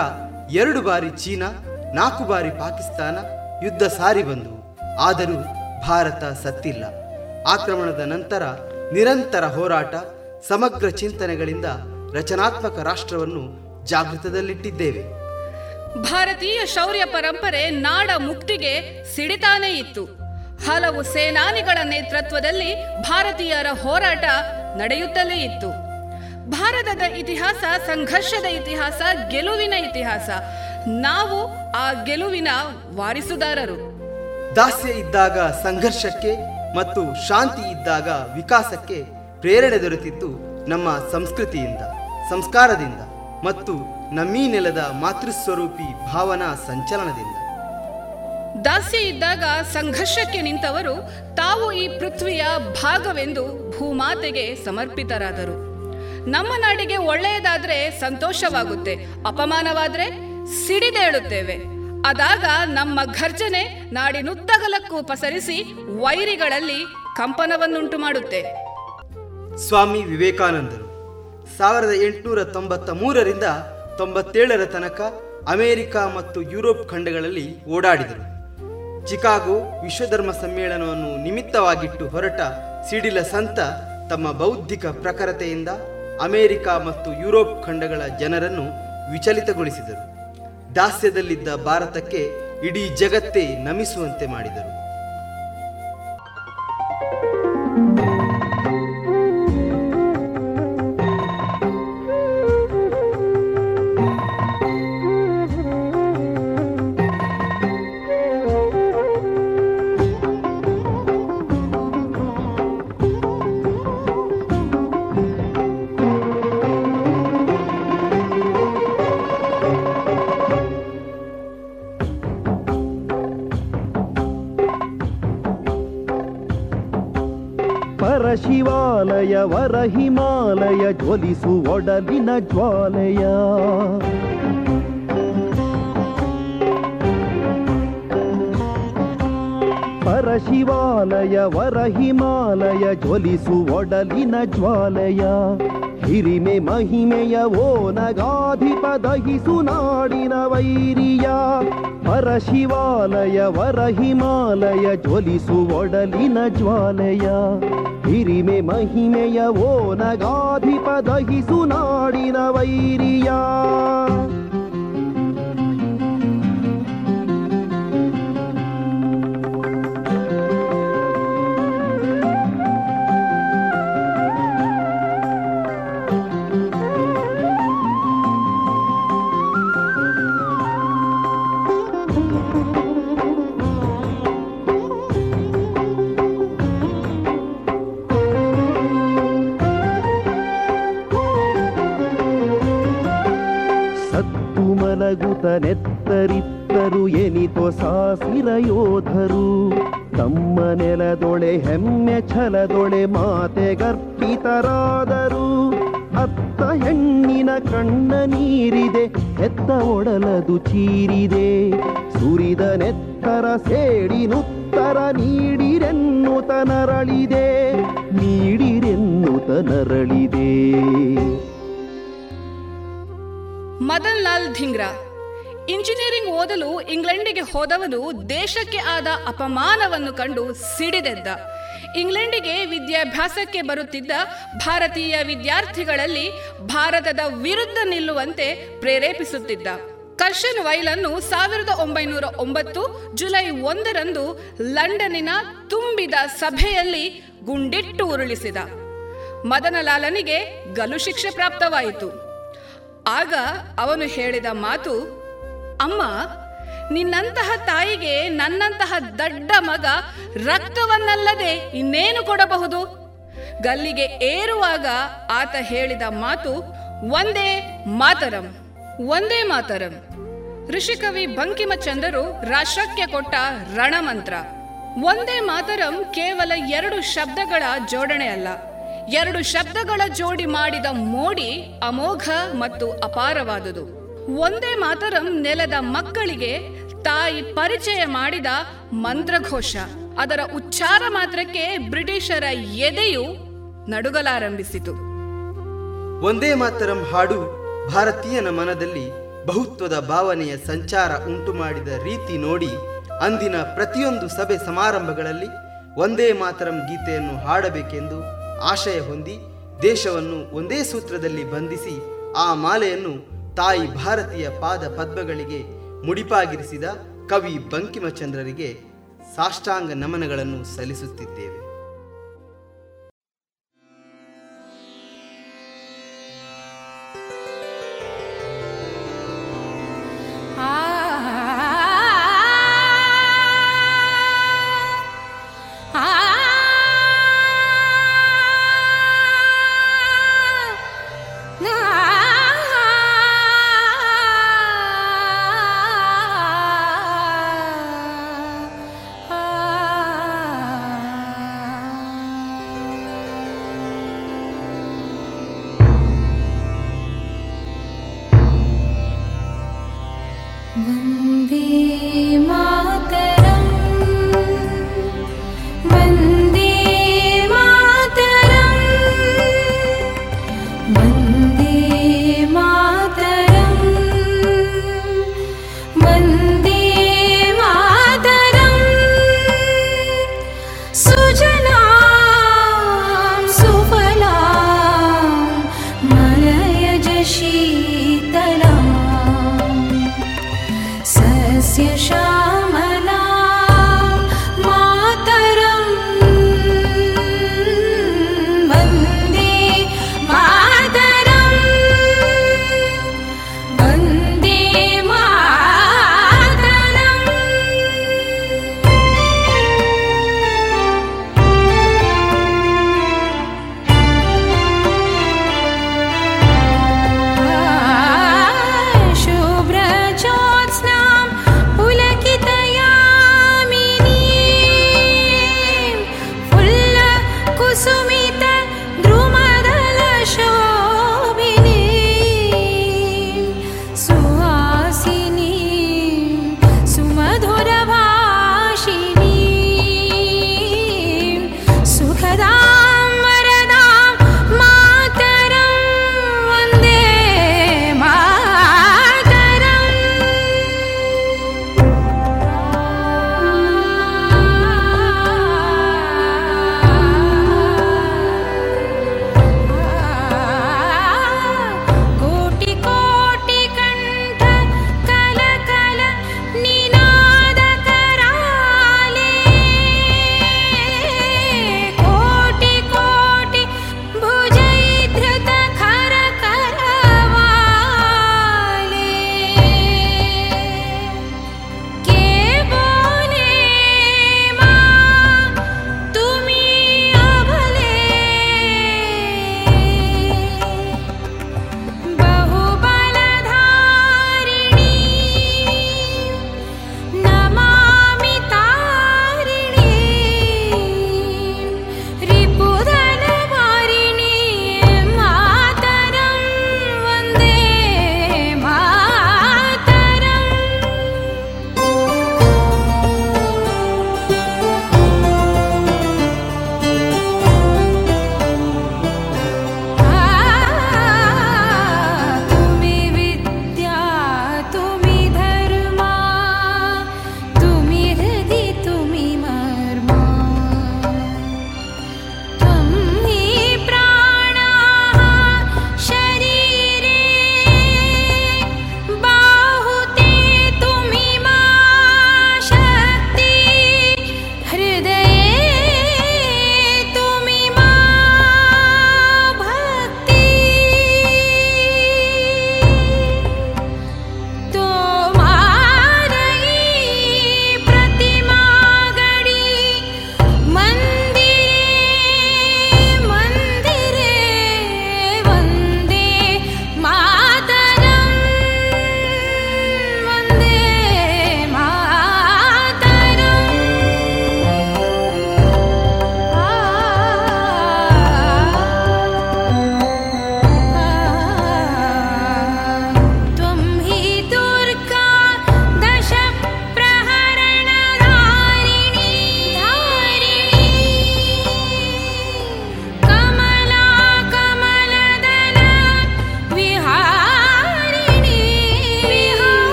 ಎರಡು ಬಾರಿ ಚೀನಾ, ನಾಲ್ಕು ಬಾರಿ ಪಾಕಿಸ್ತಾನ ಯುದ್ಧ ಸಾರಿ ಬಂದವು ಆದರೂ ಭಾರತ ಸತ್ತಿಲ್ಲ. ಆಕ್ರಮಣದ ನಂತರ ನಿರಂತರ ಹೋರಾಟ, ಸಮಗ್ರ ಚಿಂತನೆಗಳಿಂದ ರಚನಾತ್ಮಕ ರಾಷ್ಟ್ರವನ್ನು ಜಾಗೃತದಲ್ಲಿಟ್ಟಿದ್ದೇವೆ. ಭಾರತೀಯ ಶೌರ್ಯ ಪರಂಪರೆ ನಾಡ ಮುಕ್ತಿಗೆ ಸಿಡಿತಾನೇ ಇತ್ತು. ಹಲವು ಸೇನಾನಿಗಳ ನೇತೃತ್ವದಲ್ಲಿ ಭಾರತೀಯರ ಹೋರಾಟ ನಡೆಯುತ್ತಲೇ ಇತ್ತು. ಭಾರತದ ಇತಿಹಾಸ, ಸಂಘರ್ಷದ ಇತಿಹಾಸ, ಗೆಲುವಿನ ಇತಿಹಾಸ. ನಾವು ಆ ಗೆಲುವಿನ ವಾರಿಸುದಾರರು. ದಾಸ್ಯ ಇದ್ದಾಗ ಸಂಘರ್ಷಕ್ಕೆ ಮತ್ತು ಶಾಂತಿ ಇದ್ದಾಗ ವಿಕಾಸಕ್ಕೆ ಪ್ರೇರಣೆ ದೊರೆತಿದ್ದು ನಮ್ಮ ಸಂಸ್ಕೃತಿಯಿಂದ, ಸಂಸ್ಕಾರದಿಂದ ಮತ್ತು ನಮ್ಮೀ ನೆಲದ ಮಾತೃಸ್ವರೂಪಿ ಭಾವನಾ ಸಂಚಲನದಿಂದ. ದಾಸ್ಯ ಇದ್ದಾಗ ಸಂಘರ್ಷಕ್ಕೆ ನಿಂತವರು ತಾವು ಈ ಪೃಥ್ವಿಯ ಭಾಗವೆಂದು ಭೂಮಾತೆಗೆ ಸಮರ್ಪಿತರಾದರು. ನಮ್ಮ ನಾಡಿಗೆ ಒಳ್ಳೆಯದಾದ್ರೆ ಸಂತೋಷವಾಗುತ್ತೆ, ಅಪಮಾನವಾದ್ರೆ ಸಿಡಿದೇಳುತ್ತೇವೆ ಅದಾಗ ನಮ್ಮ ಘರ್ಜನೆ ನಾಡಿನುತ್ತಗಲಕ್ಕೂ ಪಸರಿಸಿ ವೈರಿಗಳಲ್ಲಿ ಕಂಪನವನ್ನುಂಟು ಮಾಡುತ್ತೆ. ಸ್ವಾಮಿ ವಿವೇಕಾನಂದರು, ಸಾವಿರದ ಎಂಟುನೂರ ತೊಂಬತ್ತ ಮೂರರಿಂದ ತೊಂಬತ್ತೇಳರ ತನಕ ಅಮೆರಿಕ ಮತ್ತು ಯುರೋಪ್ ಖಂಡಗಳಲ್ಲಿ ಓಡಾಡಿದರು. ಚಿಕಾಗೋ ವಿಶ್ವಧರ್ಮ ಸಮ್ಮೇಳನವನ್ನು ನಿಮಿತ್ತವಾಗಿಟ್ಟು ಹೊರಟ ಸಿಡಿಲ ಸಂತ ತಮ್ಮ ಬೌದ್ಧಿಕ ಪ್ರಖರತೆಯಿಂದ ಅಮೆರಿಕ ಮತ್ತು ಯುರೋಪ್ ಖಂಡಗಳ ಜನರನ್ನು ವಿಚಲಿತಗೊಳಿಸಿದರು. ದಾಸ್ಯದಲ್ಲಿದ್ದ ಭಾರತಕ್ಕೆ ಇಡೀ ಜಗತ್ತೇ ನಮಿಸುವಂತೆ ಮಾಡಿದರು. ಪರಶಿವಾಲಯ ವರ ಹಿಮಾಲಯ ಜ್ವಲಿಸು ಒಡಲಿನ ಜ್ವಾಲೆಯ. ಪರಶಿವಾಲಯ ವರ ಹಿಮಾಲಯ ಜ್ವಲಿಸು ಒಡಲಿನ ಜ್ವಾಲೆಯ. ಹಿರಿಮೆ ಮಹಿಮೆಯ ಓ ನಗಾಧಿಪ ದಹಿಸು ನಾಡಿನ ವೈರಿಯ ಪರಶಿವಾಲಯ ವರ ಹಿಮಾಲಯ ಜ್ವಲಿಸು ಒಡಲಿನ ಜ್ವಾಲೆಯ ಹಿರಿಮೆ ಮಹಿಮೆಯ ಓ ನಗಾಧಿಪ ದಹಿಸು ನಾಡಿನ ವೈರಿಯ ಸತ್ತು ಮಲಗುತ ನೆತ್ತರಿತ್ತರು ಎನಿತೋ ಸಾಸಿರ ಯೋಧರು. ತಮ್ಮ ನೆಲದೊಳೆ ಹೆಮ್ಮೆ ಛಲದೊಳೆ ಮಾತೆ ಗರ್ಪಿತರಾದರು. ಅತ್ತ ಹೆಣ್ಣಿನ ಕಣ್ಣ ನೀರಿದೆ ಎತ್ತ ಒಡಲದು ಚೀರಿದೆ. ಸುರಿದ ನೆತ್ತರ ಸೇಡಿನುತ್ತರ ನೀಡಿರೆನ್ನುತ ನರಳಿದೆ ನೀಡಿರೆನ್ನುತ ನರಳಿದೆ ಮದನ್ ಲಾಲ್ ಧಿಂಗ್ರಾ. ಇಂಜಿನಿಯರಿಂಗ್ ಓದಲು ಇಂಗ್ಲೆಂಡಿಗೆ ಹೋದವನು ದೇಶಕ್ಕೆ ಆದ ಅಪಮಾನವನ್ನು ಕಂಡು ಸಿಡಿದೆದ್ದ. ಇಂಗ್ಲೆಂಡಿಗೆ ವಿದ್ಯಾಭ್ಯಾಸಕ್ಕೆ ಬರುತ್ತಿದ್ದ ಭಾರತೀಯ ವಿದ್ಯಾರ್ಥಿಗಳಲ್ಲಿ ಭಾರತದ ವಿರುದ್ಧ ನಿಲ್ಲುವಂತೆ ಪ್ರೇರೇಪಿಸುತ್ತಿದ್ದ. ಕರ್ಷನ್ ವೈಲನ್ನು ಸಾವಿರದ ಒಂಬೈನೂರ ಒಂಬತ್ತು ಜುಲೈ ಒಂದರಂದು ಲಂಡನ್ನಿನ ತುಂಬಿದ ಸಭೆಯಲ್ಲಿ ಗುಂಡಿಟ್ಟು ಉರುಳಿಸಿದ. ಮದನಲಾಲನಿಗೆ ಗಲು ಶಿಕ್ಷೆ ಪ್ರಾಪ್ತವಾಯಿತು. ಆಗ ಅವನು ಹೇಳಿದ ಮಾತು, ಅಮ್ಮ, ನಿನ್ನಂತಹ ತಾಯಿಗೆ ನನ್ನಂತಹ ದಡ್ಡ ಮಗ ರಕ್ತವನ್ನಲ್ಲದೆ ಇನ್ನೇನು ಕೊಡಬಹುದು? ಗಲ್ಲಿಗೆ ಏರುವಾಗ ಆತ ಹೇಳಿದ ಮಾತು, ಒಂದೇ ಮಾತರಂ ಒಂದೇ ಮಾತರಂ. ಋಷಿಕವಿ ಬಂಕಿಮಚಂದ್ರರು ರಾಷ್ಟ್ರಕ್ಕೆ ಕೊಟ್ಟ ರಣಮಂತ್ರ, ಒಂದೇ ಮಾತರಂ ಕೇವಲ ಎರಡು ಶಬ್ದಗಳ ಜೋಡಣೆ ಅಲ್ಲ. ಎರಡು ಶಬ್ದಗಳ ಜೋಡಿ ಮಾಡಿದ ಮೋಡಿ ಅಮೋಘ ಮತ್ತು ಅಪಾರವಾದುದು. ಒಂದೇ ಮಾತರಂ ನೆಲದ ಮಕ್ಕಳಿಗೆ ತಾಯಿ ಪರಿಚಯ ಮಾಡಿದ ಮಂತ್ರಘೋಷ. ಅದರ ಉಚ್ಚಾರ ಮಾತ್ರಕ್ಕೆ ಬ್ರಿಟಿಷರ ಎದೆಯು ನಡುಗಲಾರಂಭಿಸಿತು. ಒಂದೇ ಮಾತರಂ ಹಾಡು ಭಾರತೀಯನ ಮನದಲ್ಲಿ ಬಹುತ್ವದ ಭಾವನೆಯ ಸಂಚಾರ ಉಂಟು ಮಾಡಿದ ರೀತಿ ನೋಡಿ ಅಂದಿನ ಪ್ರತಿಯೊಂದು ಸಭೆ ಸಮಾರಂಭಗಳಲ್ಲಿ ಒಂದೇ ಮಾತರಂ ಗೀತೆಯನ್ನು ಹಾಡಬೇಕೆಂದು ಆಶಯ ಹೊಂದಿ ದೇಶವನ್ನು ಒಂದೇ ಸೂತ್ರದಲ್ಲಿ ಬಂಧಿಸಿ ಆ ಮಾಲೆಯನ್ನು ತಾಯಿ ಭಾರತೀಯ ಪಾದ ಪದ್ಮಗಳಿಗೆ ಮುಡಿಪಾಗಿರಿಸಿದ ಕವಿ ಬಂಕಿಮಚಂದ್ರರಿಗೆ ಸಾಷ್ಟಾಂಗ ನಮನಗಳನ್ನು ಸಲ್ಲಿಸುತ್ತಿದ್ದೇವೆ. ಆ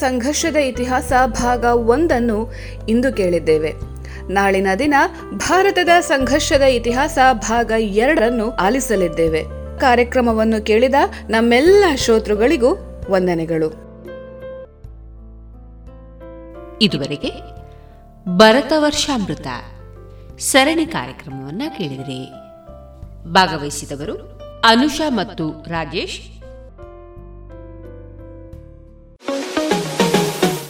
ಸಂಘರ್ಷದ ಇತಿಹಾಸ ಭಾಗ ಒಂದನ್ನು ಇಂದು ಕೇಳಿದ್ದೇವೆ. ನಾಳಿನ ದಿನ ಭಾರತದ ಸಂಘರ್ಷದ ಇತಿಹಾಸ ಭಾಗ ಎರಡನ್ನು ಆಲಿಸಲಿದ್ದೇವೆ. ಕಾರ್ಯಕ್ರಮವನ್ನು ಕೇಳಿದ ನಮ್ಮೆಲ್ಲ ಶ್ರೋತೃಗಳಿಗೂ ವಂದನೆಗಳು. ಇದುವರೆಗೆ ಭರತ ವರ್ಷಾಮೃತ ಸರಣಿ ಕಾರ್ಯಕ್ರಮವನ್ನು ಕೇಳಿದಿರಿ. ಭಾಗವಹಿಸಿದವರು ಅನುಷಾ ಮತ್ತು Rajesh.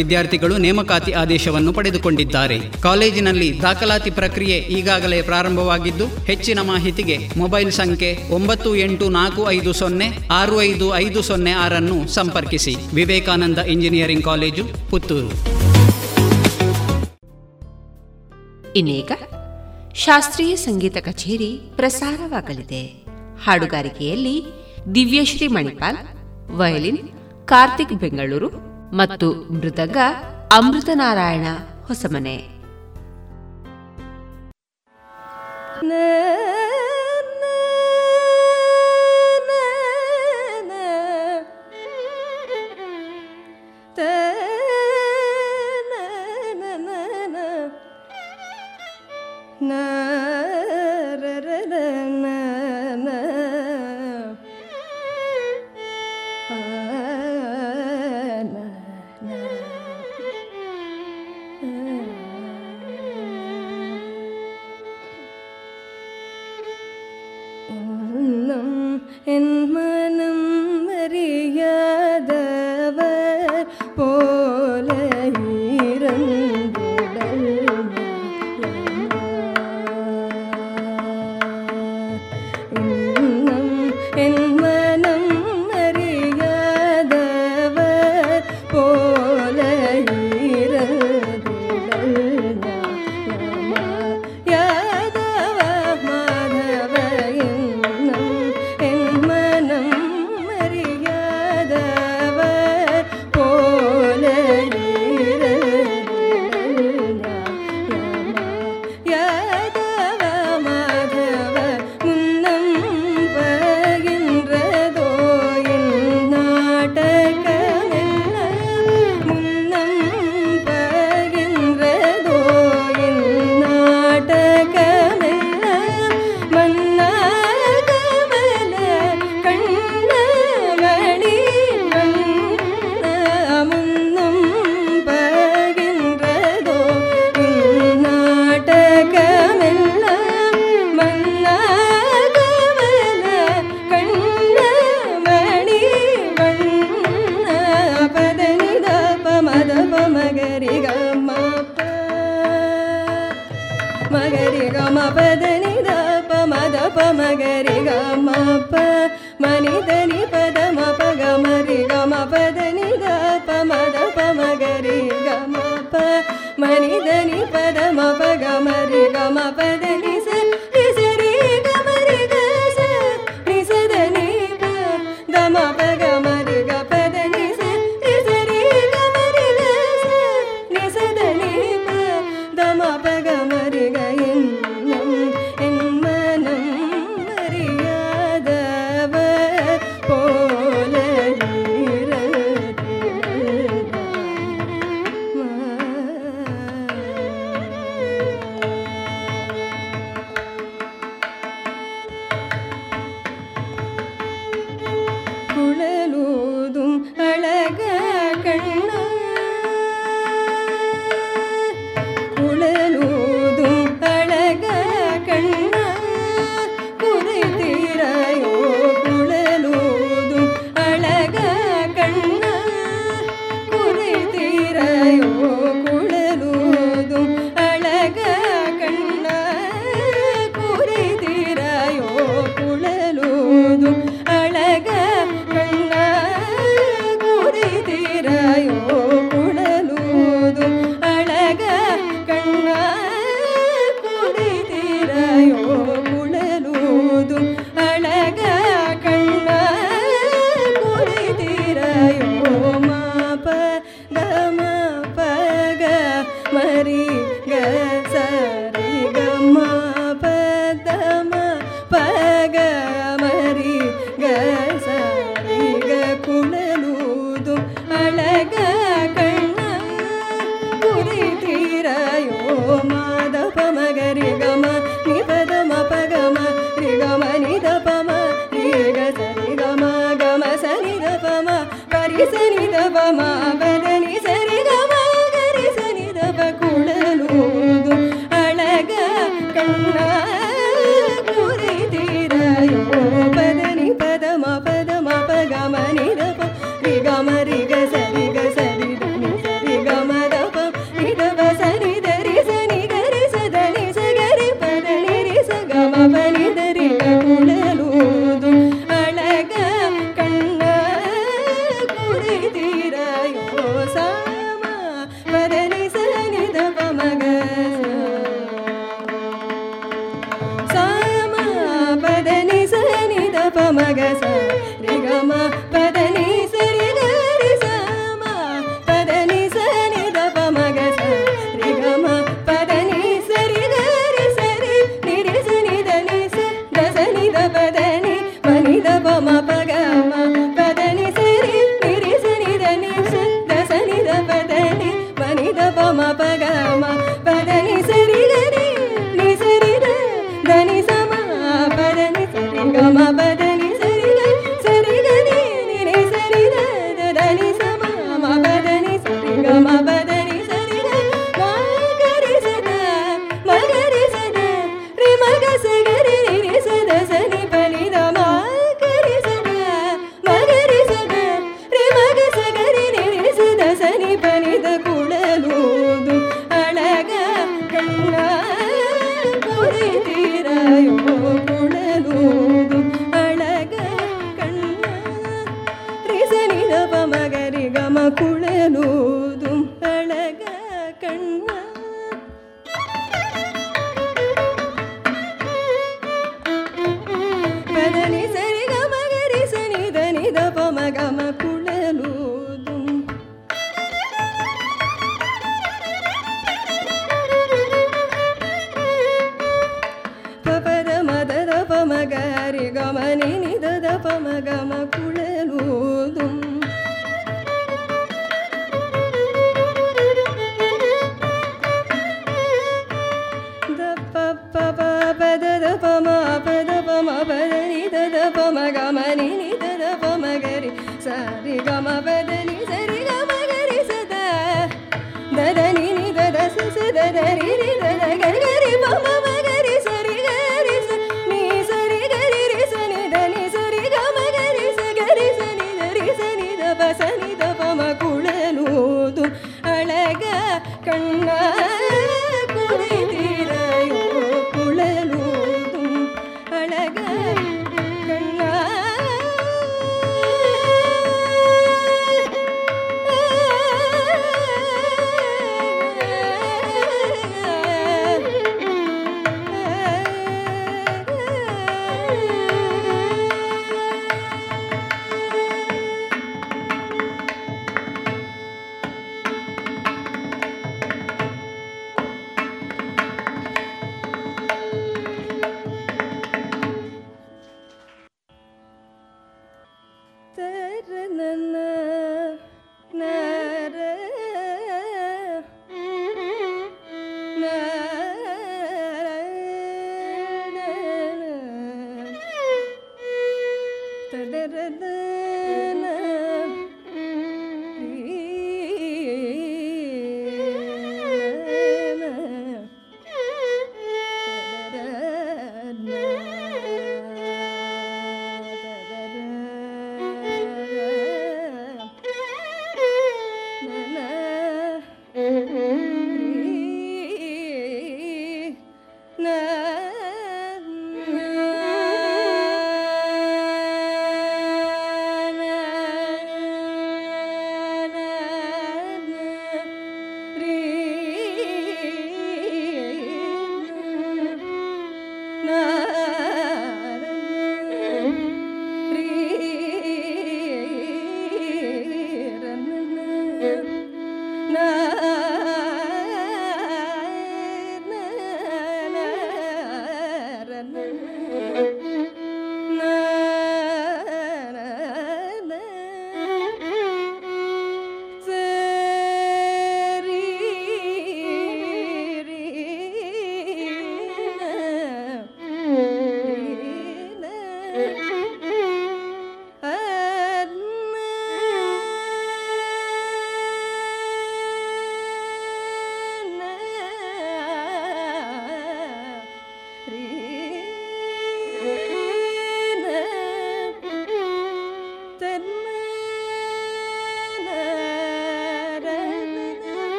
ವಿದ್ಯಾರ್ಥಿಗಳು ನೇಮಕಾತಿ ಆದೇಶವನ್ನು ಪಡೆದುಕೊಂಡಿದ್ದಾರೆ. ಕಾಲೇಜಿನಲ್ಲಿ ದಾಖಲಾತಿ ಪ್ರಕ್ರಿಯೆ ಈಗಾಗಲೇ ಪ್ರಾರಂಭವಾಗಿದ್ದು, ಹೆಚ್ಚಿನ ಮಾಹಿತಿಗೆ ಮೊಬೈಲ್ ಸಂಖ್ಯೆ ಒಂಬತ್ತು ಎಂಟು ನಾಲ್ಕು ಐದು ಸೊನ್ನೆ ಆರು ಐದು ಐದು ಸೊನ್ನೆ ಆರನ್ನು ಸಂಪರ್ಕಿಸಿ. Vivekananda engineering college, Puttur. ಇನ್ನೀಗ ಶಾಸ್ತ್ರೀಯ ಸಂಗೀತ ಕಚೇರಿ ಪ್ರಸಾರವಾಗಲಿದೆ. ಹಾಡುಗಾರಿಕೆಯಲ್ಲಿ ದಿವ್ಯಶ್ರೀ ಮಣಿಪಾಲ್, ವಯಲಿನ್, ಕಾರ್ತಿಕ್ ಬೆಂಗಳೂರು ಮತ್ತು ಮೃತಗ ಅಮೃತನಾರಾಯಣ ಹೊಸಮನೆ.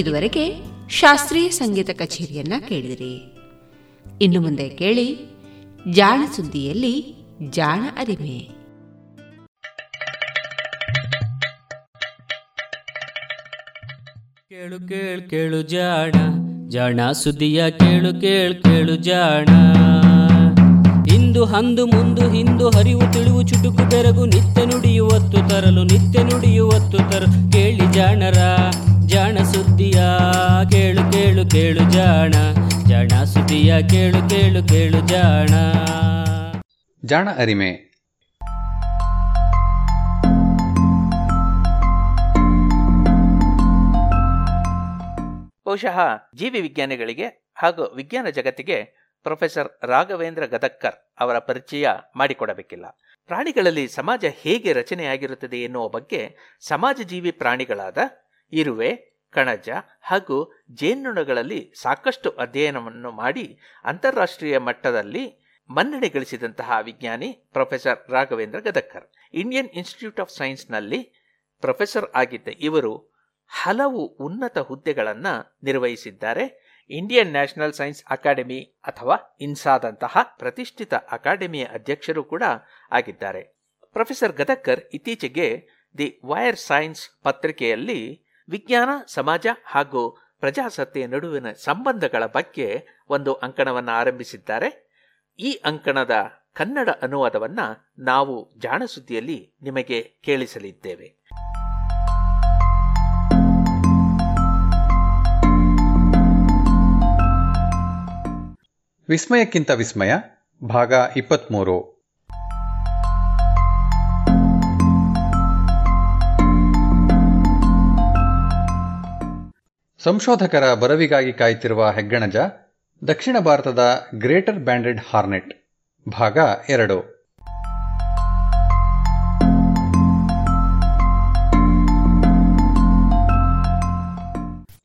ಇದುವರೆಗೆ ಶಾಸ್ತ್ರೀಯ ಸಂಗೀತ ಕಚೇರಿಯನ್ನ ಕೇಳಿದಿರಿ. ಇನ್ನು ಮುಂದೆ ಕೇಳಿ ಜಾಣ ಸುದ್ದಿಯಲ್ಲಿ ಜಾಣ ಅರಿಮೆ. ಕೇಳು ಕೇಳು ಕೇಳು ಜಾಣ ಜಾಣ ಸುದ್ದಿಯ ಕೇಳು ಕೇಳು ಕೇಳು ಜಾಣ. ಇಂದು ಹಂದು ಮುಂದು ಹಿಂದು ಹರಿವು ತಿಳಿವು ಚುಟುಕು ಬೆರಗು ನಿತ್ಯ ನುಡಿಯುವತ್ತು ತರಲು ನಿತ್ಯ ನುಡಿಯುವತ್ತು ತರಲು ಕೇಳಿ ಜಾಣರ. ಜಾಣ ಸುದ್ದಿಯ ಕೇಳು ಕೇಳು ಕೇಳು ಜಾಣ ಜಾಣ ಸುದ್ದಿಯ ಕೇಳು ಕೇಳು ಕೇಳು ಜಾಣ. ಜಾಣ ಅರಿಮೆ. ಬಹುಶಃ ಜೀವಿ ವಿಜ್ಞಾನಿಗಳಿಗೆ ಹಾಗೂ ವಿಜ್ಞಾನ ಜಗತ್ತಿಗೆ ಪ್ರೊಫೆಸರ್ ರಾಘವೇಂದ್ರ ಗದಕ್ಕರ್ ಅವರ ಪರಿಚಯ ಮಾಡಿಕೊಡಬೇಕಿಲ್ಲ. ಪ್ರಾಣಿಗಳಲ್ಲಿ ಸಮಾಜ ಹೇಗೆ ರಚನೆಯಾಗಿರುತ್ತದೆ ಎನ್ನುವ ಬಗ್ಗೆ ಸಮಾಜ ಜೀವಿ ಪ್ರಾಣಿಗಳಾದ ಇರುವೆ, ಕಣಜ ಹಾಗೂ ಜೇನುನೊಣಗಳಲ್ಲಿ ಸಾಕಷ್ಟು ಅಧ್ಯಯನವನ್ನು ಮಾಡಿ ಅಂತಾರಾಷ್ಟ್ರೀಯ ಮಟ್ಟದಲ್ಲಿ ಮನ್ನಣೆ ಗಳಿಸಿದಂತಹ ವಿಜ್ಞಾನಿ professor Raghavendra Gadakkar. Indian institute of ಸೈನ್ಸ್ನಲ್ಲಿ professor ಆಗಿದ್ದ ಇವರು ಹಲವು ಉನ್ನತ ಹುದ್ದೆಗಳನ್ನು ನಿರ್ವಹಿಸಿದ್ದಾರೆ. ಇಂಡಿಯನ್ ನ್ಯಾಷನಲ್ ಸೈನ್ಸ್ ಅಕಾಡೆಮಿ ಅಥವಾ ಇನ್ಸಾದಂತಹ ಪ್ರತಿಷ್ಠಿತ ಅಕಾಡೆಮಿಯ ಅಧ್ಯಕ್ಷರು ಕೂಡ ಆಗಿದ್ದಾರೆ. ಪ್ರೊಫೆಸರ್ ಗದಕ್ಕರ್ ಇತ್ತೀಚೆಗೆ ದಿ ವೈರ್ ಸೈನ್ಸ್ ಪತ್ರಿಕೆಯಲ್ಲಿ ವಿಜ್ಞಾನ, ಸಮಾಜ ಹಾಗೂ ಪ್ರಜಾಸತ್ತೆಯ ನಡುವಿನ ಸಂಬಂಧಗಳ ಬಗ್ಗೆ ಒಂದು ಅಂಕಣವನ್ನು ಆರಂಭಿಸಿದ್ದಾರೆ. ಈ ಅಂಕಣದ ಕನ್ನಡ ಅನುವಾದವನ್ನು ನಾವು ಜಾಣಸುದ್ದಿಯಲ್ಲಿ ನಿಮಗೆ ಕೇಳಿಸಲಿದ್ದೇವೆ. ವಿಸ್ಮಯಕ್ಕಿಂತ ವಿಸ್ಮಯ, ಭಾಗ ಇಪ್ಪತ್ತ್ಮೂರು ಸಂಶೋಧಕರ ಬರವಿಗಾಗಿ ಕಾಯ್ತಿರುವ ಹೆಗ್ಗಣಜ, ದಕ್ಷಿಣ ಭಾರತದ ಗ್ರೇಟರ್ ಬ್ಯಾಂಡೆಡ್ ಹಾರ್ನೆಟ್, ಭಾಗ ಎರಡು.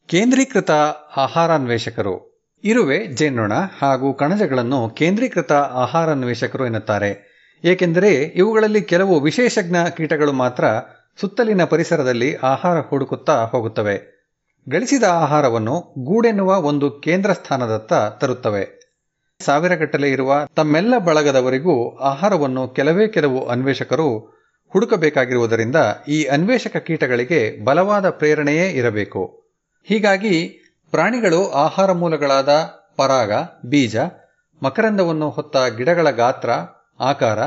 ಕೇಂದ್ರೀಕೃತ ಆಹಾರಾನ್ವೇಷಕರು ಇರುವೆ, ಜೇನ್ನೊಣ ಹಾಗೂ ಕಣಜಗಳನ್ನು ಕೇಂದ್ರೀಕೃತ ಆಹಾರಾನ್ವೇಷಕರು ಎನ್ನುತ್ತಾರೆ. ಏಕೆಂದರೆ ಇವುಗಳಲ್ಲಿ ಕೆಲವು ವಿಶೇಷಜ್ಞ ಕೀಟಗಳು ಮಾತ್ರ ಸುತ್ತಲಿನ ಪರಿಸರದಲ್ಲಿ ಆಹಾರ ಹುಡುಕುತ್ತಾ ಹೋಗುತ್ತವೆ. ಗಳಿಸಿದ ಆಹಾರವನ್ನು ಗೂಡೆನ್ನುವ ಒಂದು ಕೇಂದ್ರ ಸ್ಥಾನದತ್ತ ತರುತ್ತವೆ. ಸಾವಿರಗಟ್ಟಲೆ ಇರುವ ತಮ್ಮೆಲ್ಲ ಬಳಗದವರಿಗೂ ಆಹಾರವನ್ನು ಕೆಲವೇ ಕೆಲವು ಅನ್ವೇಷಕರು ಹುಡುಕಬೇಕಾಗಿರುವುದರಿಂದ ಈ ಅನ್ವೇಷಕ ಕೀಟಗಳಿಗೆ ಬಲವಾದ ಪ್ರೇರಣೆಯೇ ಇರಬೇಕು. ಹೀಗಾಗಿ ಪ್ರಾಣಿಗಳು ಆಹಾರ ಮೂಲಗಳಾದ ಪರಾಗ, ಬೀಜ, ಮಕರಂದವನ್ನು ಹೊತ್ತ ಗಿಡಗಳ ಗಾತ್ರ, ಆಕಾರ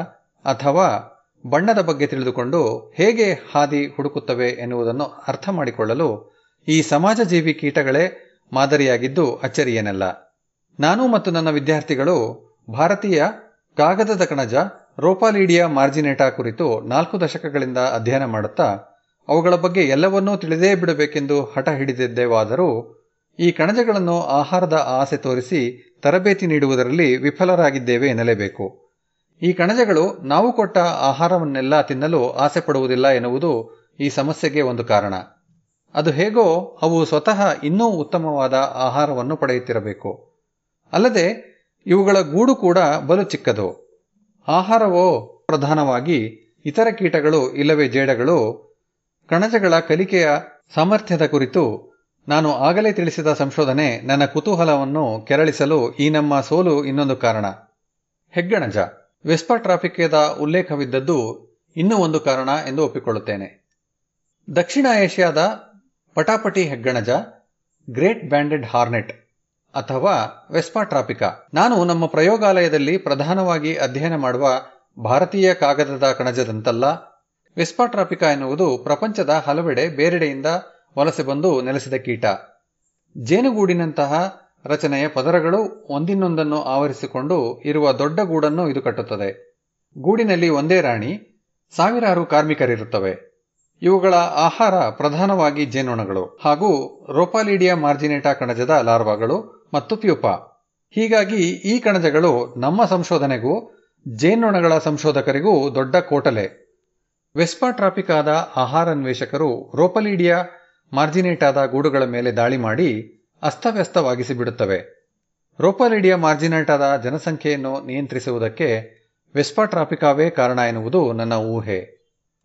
ಅಥವಾ ಬಣ್ಣದ ಬಗ್ಗೆ ತಿಳಿದುಕೊಂಡು ಹೇಗೆ ಹಾದಿ ಹುಡುಕುತ್ತವೆ ಎನ್ನುವುದನ್ನು ಅರ್ಥ ಮಾಡಿಕೊಳ್ಳಲು ಈ ಸಮಾಜಜೀವಿ ಕೀಟಗಳೇ ಮಾದರಿಯಾಗಿದ್ದು ಅಚ್ಚರಿಯೇನಲ್ಲ. ನಾನು ಮತ್ತು ನನ್ನ ವಿದ್ಯಾರ್ಥಿಗಳು ಭಾರತೀಯ ಕಾಗದದ ಕಣಜ ರೋಪಾಲೀಡಿಯಾ ಮಾರ್ಜಿನೇಟಾ ಕುರಿತು ನಾಲ್ಕು ದಶಕಗಳಿಂದ ಅಧ್ಯಯನ ಮಾಡುತ್ತಾ, ಅವುಗಳ ಬಗ್ಗೆ ಎಲ್ಲವನ್ನೂ ತಿಳಿದೇ ಬಿಡಬೇಕೆಂದು ಹಠ ಹಿಡಿದಿದ್ದೇವಾದರೂ, ಈ ಕಣಜಗಳನ್ನು ಆಹಾರದ ಆಸೆ ತೋರಿಸಿ ತರಬೇತಿ ನೀಡುವುದರಲ್ಲಿ ವಿಫಲರಾಗಿದ್ದೇವೆ ಎನ್ನಲೇಬೇಕು. ಈ ಕಣಜಗಳು ನಾವು ಕೊಟ್ಟ ಆಹಾರವನ್ನೆಲ್ಲ ತಿನ್ನಲು ಆಸೆ ಪಡುವುದಿಲ್ಲ ಎನ್ನುವುದು ಈ ಸಮಸ್ಯೆಗೆ ಒಂದು ಕಾರಣ. ಅದು ಹೇಗೋ ಅವು ಸ್ವತಃ ಇನ್ನೂ ಉತ್ತಮವಾದ ಆಹಾರವನ್ನು ಪಡೆಯುತ್ತಿರಬೇಕು. ಅಲ್ಲದೆ ಇವುಗಳ ಗೂಡು ಕೂಡ ಬಲು ಚಿಕ್ಕದು. ಆಹಾರವೋ ಪ್ರಧಾನವಾಗಿ ಇತರ ಕೀಟಗಳು ಇಲ್ಲವೇ ಜೇಡಗಳು, ಕಣಜಗಳ ಕಲಿಕೆಯ ಸಾಮರ್ಥ್ಯದ ಕುರಿತು ನಾನು ಆಗಲೇ ತಿಳಿಸಿದ ಸಂಶೋಧನೆ ನನ್ನ ಕುತೂಹಲವನ್ನು ಕೆರಳಿಸಲು ಈ ನಮ್ಮ ಸೋಲು ಇನ್ನೊಂದು ಕಾರಣ. ಹೆಗ್ಗಣಜ. ವೆಸ್ಪಾ ಟ್ರಾಫಿಕ್ಯದ ಉಲ್ಲೇಖವಿದ್ದದ್ದು ಇನ್ನೂ ಒಂದು ಕಾರಣ ಎಂದು ಒಪ್ಪಿಕೊಳ್ಳುತ್ತೇನೆ. ದಕ್ಷಿಣ ಏಷ್ಯಾದ ಪಟಾಪಟಿ ಹೆಗ್ಗಣಜ, ಗ್ರೇಟ್ ಬ್ಯಾಂಡೆಡ್ ಹಾರ್ನೆಟ್ ಅಥವಾ ವೆಸ್ಪಾ ಟ್ರಾಪಿಕಾ. ನಾನು ನಮ್ಮ ಪ್ರಯೋಗಾಲಯದಲ್ಲಿ ಪ್ರಧಾನವಾಗಿ ಅಧ್ಯಯನ ಮಾಡುವ ಭಾರತೀಯ ಕಾಗದದ ಕಣಜದಂತಲ್ಲ. ವೆಸ್ಪಾ ಟ್ರಾಪಿಕಾ ಎನ್ನುವುದು ಪ್ರಪಂಚದ ಹಲವೆಡೆ ಬೇರೆಡೆಯಿಂದ ವಲಸೆ ಬಂದು ನೆಲೆಸಿದ ಕೀಟ. ಜೇನುಗೂಡಿನಂತಹ ರಚನೆಯ ಪದರಗಳು ಒಂದಿನ್ನೊಂದನ್ನು ಆವರಿಸಿಕೊಂಡು ಇರುವ ದೊಡ್ಡ ಗೂಡನ್ನು ಇದು ಕಟ್ಟುತ್ತದೆ. ಗೂಡಿನಲ್ಲಿ ಒಂದೇ ರಾಣಿ, ಸಾವಿರಾರು ಕಾರ್ಮಿಕರಿರುತ್ತವೆ. ಇವುಗಳ ಆಹಾರ ಪ್ರಧಾನವಾಗಿ ಜೇನುಣಗಳು ಹಾಗೂ ರೋಪಾಲಿಡಿಯಾ ಮಾರ್ಜಿನೇಟಾ ಕಣಜದ ಲಾರ್ವಾಗಳು ಮತ್ತು ಪ್ಯೂಪಾ. ಹೀಗಾಗಿ ಈ ಕಣಜಗಳು ನಮ್ಮ ಸಂಶೋಧನೆಗೂ, ಜೇನ್ನೊಣಗಳ ಸಂಶೋಧಕರಿಗೂ ದೊಡ್ಡ ಕೋಟಲೆ. ವೆಸ್ಪಾ ಟ್ರಾಪಿಕಾದ ಆಹಾರನ್ವೇಷಕರು ರೋಪಲಿಡಿಯಾ ಮಾರ್ಜಿನೇಟಾದ ಗೂಡುಗಳ ಮೇಲೆ ದಾಳಿ ಮಾಡಿ ಅಸ್ತವ್ಯಸ್ತವಾಗಿಸಿ ಬಿಡುತ್ತವೆ ರೋಪಾಲಿಡಿಯಾ ಮಾರ್ಜಿನೇಟಾದ ಜನಸಂಖ್ಯೆಯನ್ನು ನಿಯಂತ್ರಿಸುವುದಕ್ಕೆ ವೆಸ್ಪಾ ಟ್ರಾಪಿಕಾವೇ ಕಾರಣ ಎನ್ನುವುದು ನನ್ನ ಊಹೆ.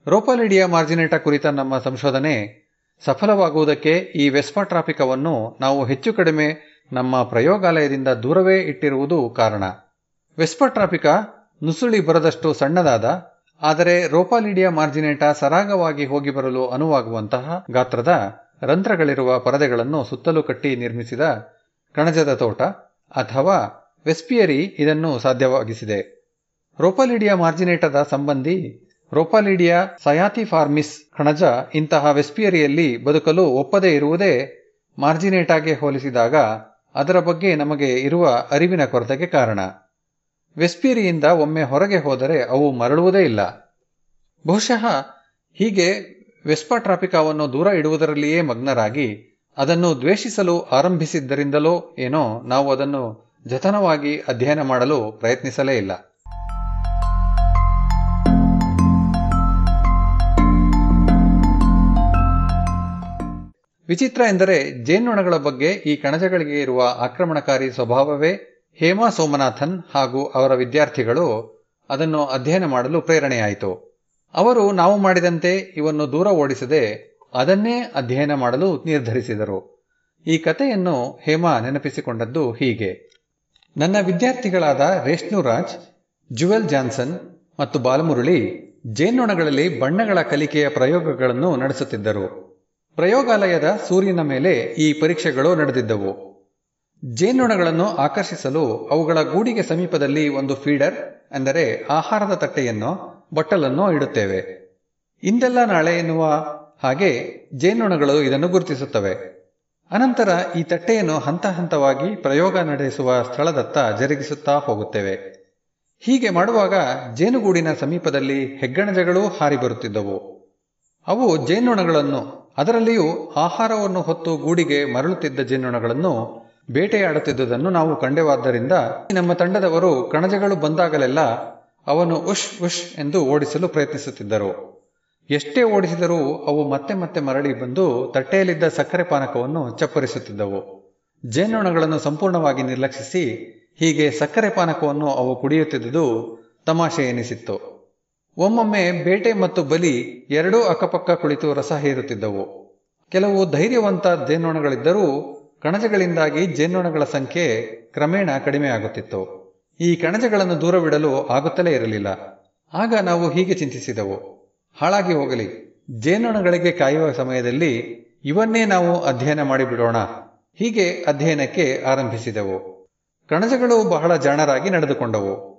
ರೋಪಾಲಿಡಿಯಾ ಮಾರ್ಜಿನೇಟಾ ಕುರಿತ ನಮ್ಮ ಸಂಶೋಧನೆ ಸಫಲವಾಗುವುದಕ್ಕೆ ಈ ವೆಸ್ಪಾ ಟ್ರಾಪಿಕವನ್ನು ನಾವು ಹೆಚ್ಚು ಕಡಿಮೆ ನಮ್ಮ ಪ್ರಯೋಗಾಲಯದಿಂದ ದೂರವೇ ಇಟ್ಟಿರುವುದು ಕಾರಣ. ವೆಸ್ಪಾ ಟ್ರಾಪಿಕ ನುಸುಳಿ ಬರದಷ್ಟು ಸಣ್ಣದಾದ, ಆದರೆ ರೋಪಾಲಿಡಿಯಾ ಮಾರ್ಜಿನೇಟಾ ಸರಾಗವಾಗಿ ಹೋಗಿ ಬರಲು ಅನುವಾಗುವಂತಹ ಗಾತ್ರದ ರಂಧ್ರಗಳಿರುವ ಪರದೆಗಳನ್ನು ಸುತ್ತಲೂ ಕಟ್ಟಿ ನಿರ್ಮಿಸಿದ ಕಣಜದ ತೋಟ ಅಥವಾ ವೆಸ್ಪಿಯರಿ ಇದನ್ನು ಸಾಧ್ಯವಾಗಿಸಿದೆ. ರೋಪಾಲಿಡಿಯಾ ಮಾರ್ಜಿನೇಟದ ಸಂಬಂಧಿ ರೋಪಾಲಿಡಿಯಾ ಸಯಾತಿಫಾರ್ಮಿಸ್ ಕಣಜ ಇಂತಹ ವೆಸ್ಪಿಯರಿಯಲ್ಲಿ ಬದುಕಲು ಒಪ್ಪದೇ ಇರುವುದೇ ಮಾರ್ಜಿನೇಟಾಗೆ ಹೋಲಿಸಿದಾಗ ಅದರ ಬಗ್ಗೆ ನಮಗೆ ಇರುವ ಅರಿವಿನ ಕೊರತೆಗೆ ಕಾರಣ. ವೆಸ್ಪಿಯರಿಯಿಂದ ಒಮ್ಮೆ ಹೊರಗೆ ಹೋದರೆ ಅವು ಮರಳುವುದೇ ಇಲ್ಲ. ಬಹುಶಃ ಹೀಗೆ ವೆಸ್ಪಾ ಟ್ರಾಪಿಕಾವನ್ನು ದೂರ ಇಡುವುದರಲ್ಲಿಯೇ ಮಗ್ನರಾಗಿ ಅದನ್ನು ದ್ವೇಷಿಸಲು ಆರಂಭಿಸಿದ್ದರಿಂದಲೋ ಏನೋ ನಾವು ಅದನ್ನು ಜತನವಾಗಿ ಅಧ್ಯಯನ ಮಾಡಲು ಪ್ರಯತ್ನಿಸಲೇ ಇಲ್ಲ. ವಿಚಿತ್ರ ಎಂದರೆ ಜೇನ್ನೊಣಗಳ ಬಗ್ಗೆ ಈ ಕಣಜಗಳಿಗೆ ಇರುವ ಆಕ್ರಮಣಕಾರಿ ಸ್ವಭಾವವೇ ಹೇಮಾ ಸೋಮನಾಥನ್ ಹಾಗೂ ಅವರ ವಿದ್ಯಾರ್ಥಿಗಳು ಅದನ್ನು ಅಧ್ಯಯನ ಮಾಡಲು ಪ್ರೇರಣೆಯಾಯಿತು. ಅವರು ನಾವು ಮಾಡಿದಂತೆ ಇವನ್ನು ದೂರ ಓಡಿಸದೆ ಅದನ್ನೇ ಅಧ್ಯಯನ ಮಾಡಲು ನಿರ್ಧರಿಸಿದರು. ಈ ಕಥೆಯನ್ನು ಹೇಮಾ ನೆನಪಿಸಿಕೊಂಡದ್ದು ಹೀಗೆ. ನನ್ನ ವಿದ್ಯಾರ್ಥಿಗಳಾದ ರೇಷ್ಣು ರಾಜ್ ಜುವೆಲ್ ಜಾನ್ಸನ್ ಮತ್ತು ಬಾಲಮುರುಳಿ ಜೇನ್ನೊಣಗಳಲ್ಲಿ ಬಣ್ಣಗಳ ಕಲಿಕೆಯ ಪ್ರಯೋಗಗಳನ್ನು ನಡೆಸುತ್ತಿದ್ದರು. ಪ್ರಯೋಗಾಲಯದ ಸೂರ್ಯನ ಮೇಲೆ ಈ ಪರೀಕ್ಷೆಗಳು ನಡೆದಿದ್ದವು. ಜೇನುಣಗಳನ್ನು ಆಕರ್ಷಿಸಲು ಅವುಗಳ ಗೂಡಿಗೆ ಸಮೀಪದಲ್ಲಿ ಒಂದು ಫೀಡರ್, ಅಂದರೆ ಆಹಾರದ ತಟ್ಟೆಯನ್ನು, ಬಟ್ಟಲನ್ನು ಇಡುತ್ತೇವೆ. ಇಂದೆಲ್ಲ ನಾಳೆ ಎನ್ನುವ ಹಾಗೆ ಜೇನುಣಗಳು ಇದನ್ನು ಗುರುತಿಸುತ್ತವೆ. ಅನಂತರ ಈ ತಟ್ಟೆಯನ್ನು ಹಂತ ಹಂತವಾಗಿ ಪ್ರಯೋಗ ನಡೆಸುವ ಸ್ಥಳದತ್ತ ಜರುಗಿಸುತ್ತಾ ಹೋಗುತ್ತೇವೆ. ಹೀಗೆ ಮಾಡುವಾಗ ಜೇನುಗೂಡಿನ ಸಮೀಪದಲ್ಲಿ ಹೆಗ್ಗಣಜಗಳೂ ಹಾರಿ ಬರುತ್ತಿದ್ದವು. ಅವು ಜೇನ್ನೊಣಗಳನ್ನು ಅದರಲ್ಲಿಯೂ ಆಹಾರವನ್ನು ಹೊತ್ತು ಗೂಡಿಗೆ ಮರಳುತ್ತಿದ್ದ ಜೇನುನೊಣಗಳನ್ನು ಬೇಟೆಯಾಡುತ್ತಿದ್ದುದನ್ನು ನಾವು ಕಂಡೆವಾದ್ದರಿಂದ ನಮ್ಮ ತಂಡದವರು ಕಣಜಗಳು ಬಂದಾಗಲೆಲ್ಲ ಅವನು ಉಷ್ ಉಷ್ ಎಂದು ಓಡಿಸಲು ಪ್ರಯತ್ನಿಸುತ್ತಿದ್ದರು. ಎಷ್ಟೇ ಓಡಿಸಿದರೂ ಅವು ಮತ್ತೆ ಮತ್ತೆ ಮರಳಿ ಬಂದು ತಟ್ಟೆಯಲ್ಲಿದ್ದ ಸಕ್ಕರೆ ಪಾನಕವನ್ನು ಚಪ್ಪರಿಸುತ್ತಿದ್ದವು. ಜೇನುನೊಣಗಳನ್ನು ಸಂಪೂರ್ಣವಾಗಿ ನಿರ್ಲಕ್ಷಿಸಿ ಹೀಗೆ ಸಕ್ಕರೆ ಪಾನಕವನ್ನು ಅವು ಕುಡಿಯುತ್ತಿದ್ದುದು ತಮಾಷೆ ಎನಿಸಿತ್ತು ಒಮ್ಮೊಮ್ಮೆ ಬೇಟೆ ಮತ್ತು ಬಲಿ ಎರಡೂ ಅಕ್ಕಪಕ್ಕ ಕುಳಿತು ರಸ ಹೀರುತ್ತಿದ್ದವು. ಕೆಲವು ಧೈರ್ಯವಂತ ಜೇನ್ನೊಣಗಳಿದ್ದರೂ ಕಣಜಗಳಿಂದಾಗಿ ಜೇನ್ನೊಣಗಳ ಸಂಖ್ಯೆ ಕ್ರಮೇಣ ಕಡಿಮೆಯಾಗುತ್ತಿತ್ತು ಈ ಕಣಜಗಳನ್ನು ದೂರವಿಡಲು ಆಗುತ್ತಲೇ ಇರಲಿಲ್ಲ. ಆಗ ನಾವು ಹೀಗೆ ಚಿಂತಿಸಿದೆವು. ಹಾಳಾಗಿ ಹೋಗಲಿ. ಜೇನ್ನೊಣಗಳಿಗೆ ಕಾಯುವ ಸಮಯದಲ್ಲಿ ಇವನ್ನೇ ನಾವು ಅಧ್ಯಯನ ಮಾಡಿಬಿಡೋಣ. ಹೀಗೆ ಅಧ್ಯಯನಕ್ಕೆ ಆರಂಭಿಸಿದೆವು. ಕಣಜಗಳು ಬಹಳ ಜಾಣರಾಗಿ ನಡೆದುಕೊಂಡವು.